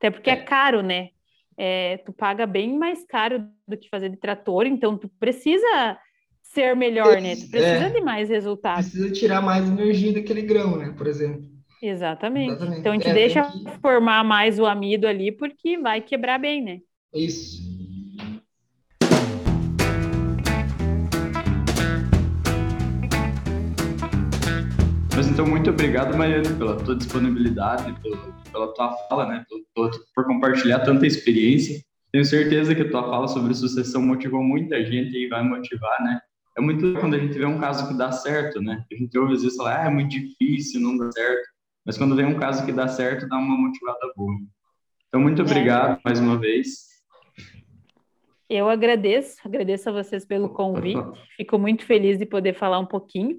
Speaker 3: Até porque é, é caro, né? É, tu paga bem mais caro do que fazer de trator, então tu precisa ser melhor, né? Tu precisa é, de mais resultado.
Speaker 2: Precisa tirar mais energia daquele grão, né? Por exemplo.
Speaker 3: Exatamente. Exatamente. Então a gente é, deixa que... formar mais o amido ali, porque vai quebrar bem, né?
Speaker 2: Isso.
Speaker 1: Mas então, muito obrigado, Mariana, pela tua disponibilidade, pela, pela tua fala, né? Por, por compartilhar tanta experiência. Tenho certeza que a tua fala sobre sucessão motivou muita gente e vai motivar, né? É muito quando a gente vê um caso que dá certo, né? A gente ouve às vezes falar, ah, é muito difícil, não dá certo. Mas quando vem um caso que dá certo, dá uma motivada boa. Então, muito é. obrigado é. mais uma vez.
Speaker 3: Eu agradeço, agradeço a vocês pelo convite. Fico muito feliz de poder falar um pouquinho.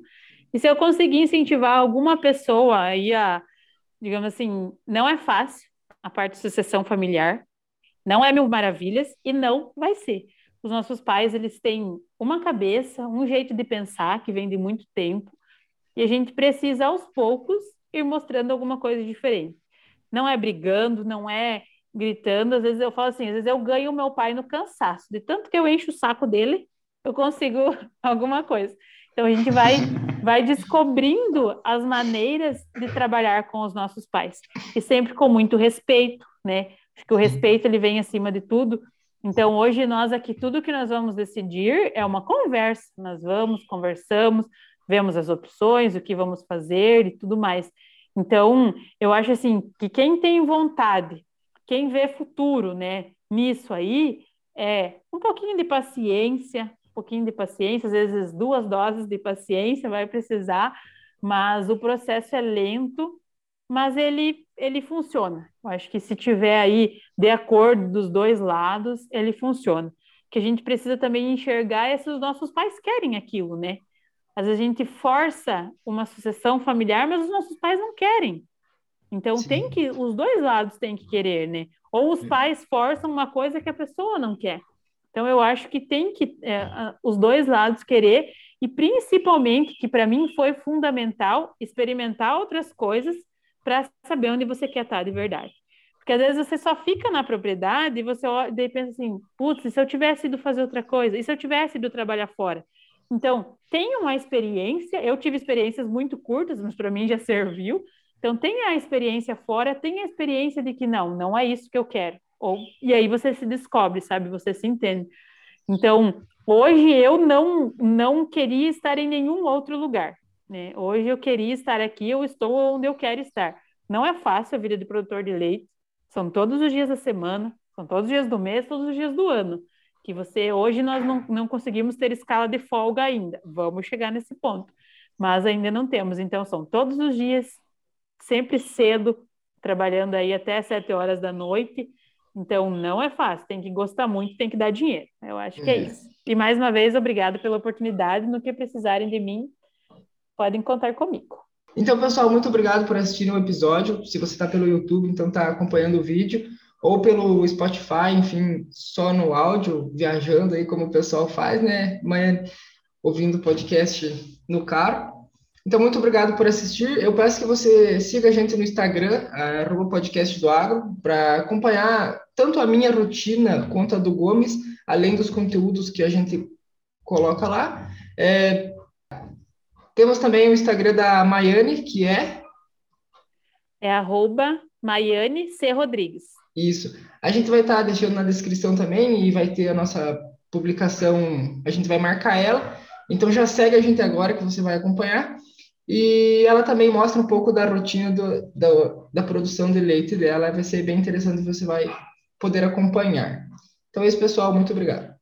Speaker 3: E se eu conseguir incentivar alguma pessoa aí a, digamos assim, não é fácil a parte de sucessão familiar, não é mil maravilhas e não vai ser. Os nossos pais, eles têm uma cabeça, um jeito de pensar que vem de muito tempo, e a gente precisa aos poucos ir mostrando alguma coisa diferente. Não é brigando, não é gritando, às vezes eu falo assim, às vezes eu ganho o meu pai no cansaço, de tanto que eu encho o saco dele, eu consigo alguma coisa. Então a gente vai vai descobrindo as maneiras de trabalhar com os nossos pais e sempre com muito respeito, né? Acho que o respeito ele vem acima de tudo. Então hoje nós aqui tudo que nós vamos decidir é uma conversa. Nós vamos conversamos, vemos as opções, o que vamos fazer e tudo mais. Então eu acho assim que quem tem vontade, quem vê futuro, né? Nisso aí é um pouquinho de paciência, pouquinho de paciência, às vezes duas doses de paciência vai precisar, mas o processo é lento, mas ele, ele funciona. Eu acho que se tiver aí de acordo dos dois lados, ele funciona. Que a gente precisa também enxergar é se os nossos pais querem aquilo, né? Às vezes a gente força uma sucessão familiar, mas os nossos pais não querem. Então Sim. tem que, os dois lados têm que querer, né? Ou os pais forçam uma coisa que a pessoa não quer. Então, eu acho que tem que é, os dois lados querer, e principalmente, que para mim foi fundamental, experimentar outras coisas para saber onde você quer estar de verdade. Porque às vezes você só fica na propriedade e você daí pensa assim, putz, e se eu tivesse ido fazer outra coisa? E se eu tivesse ido trabalhar fora? Então, tenha uma experiência, eu tive experiências muito curtas, mas para mim já serviu. Então, tenha a experiência fora, tenha a experiência de que não, não é isso que eu quero. Ou, e aí você se descobre, sabe? Você se entende. Então, hoje eu não, não queria estar em nenhum outro lugar. Né? Hoje eu queria estar aqui, eu estou onde eu quero estar. Não é fácil a vida de produtor de leite. São todos os dias da semana, são todos os dias do mês, todos os dias do ano. Que você, hoje nós não, não conseguimos ter escala de folga ainda. Vamos chegar nesse ponto. Mas ainda não temos. Então, são todos os dias, sempre cedo, trabalhando aí até sete horas da noite então, não é fácil, tem que gostar muito, tem que dar dinheiro. Eu acho que é, é isso. E mais uma vez, obrigado pela oportunidade. No que precisarem de mim, podem contar comigo.
Speaker 2: Então, pessoal, muito obrigado por assistirem o episódio. Se você está pelo YouTube, então está acompanhando o vídeo, ou pelo Spotify, enfim, só no áudio, viajando aí, como o pessoal faz, né? Amanhã, ouvindo podcast no carro. Então, muito obrigado por assistir. Eu peço que você siga a gente no Instagram, arroba podcast do agro, para acompanhar tanto a minha rotina quanto a do Gomes, além dos conteúdos que a gente coloca lá. É, temos também o Instagram da Maiane, que é...
Speaker 3: É arroba Maiane C. Rodrigues.
Speaker 2: Isso. A gente vai estar tá deixando na descrição também e vai ter a nossa publicação, a gente vai marcar ela. Então já segue a gente agora que você vai acompanhar. E ela também mostra um pouco da rotina do, da, da produção de leite dela. Vai ser bem interessante, você vai poder acompanhar. Então é isso, pessoal. Muito obrigado.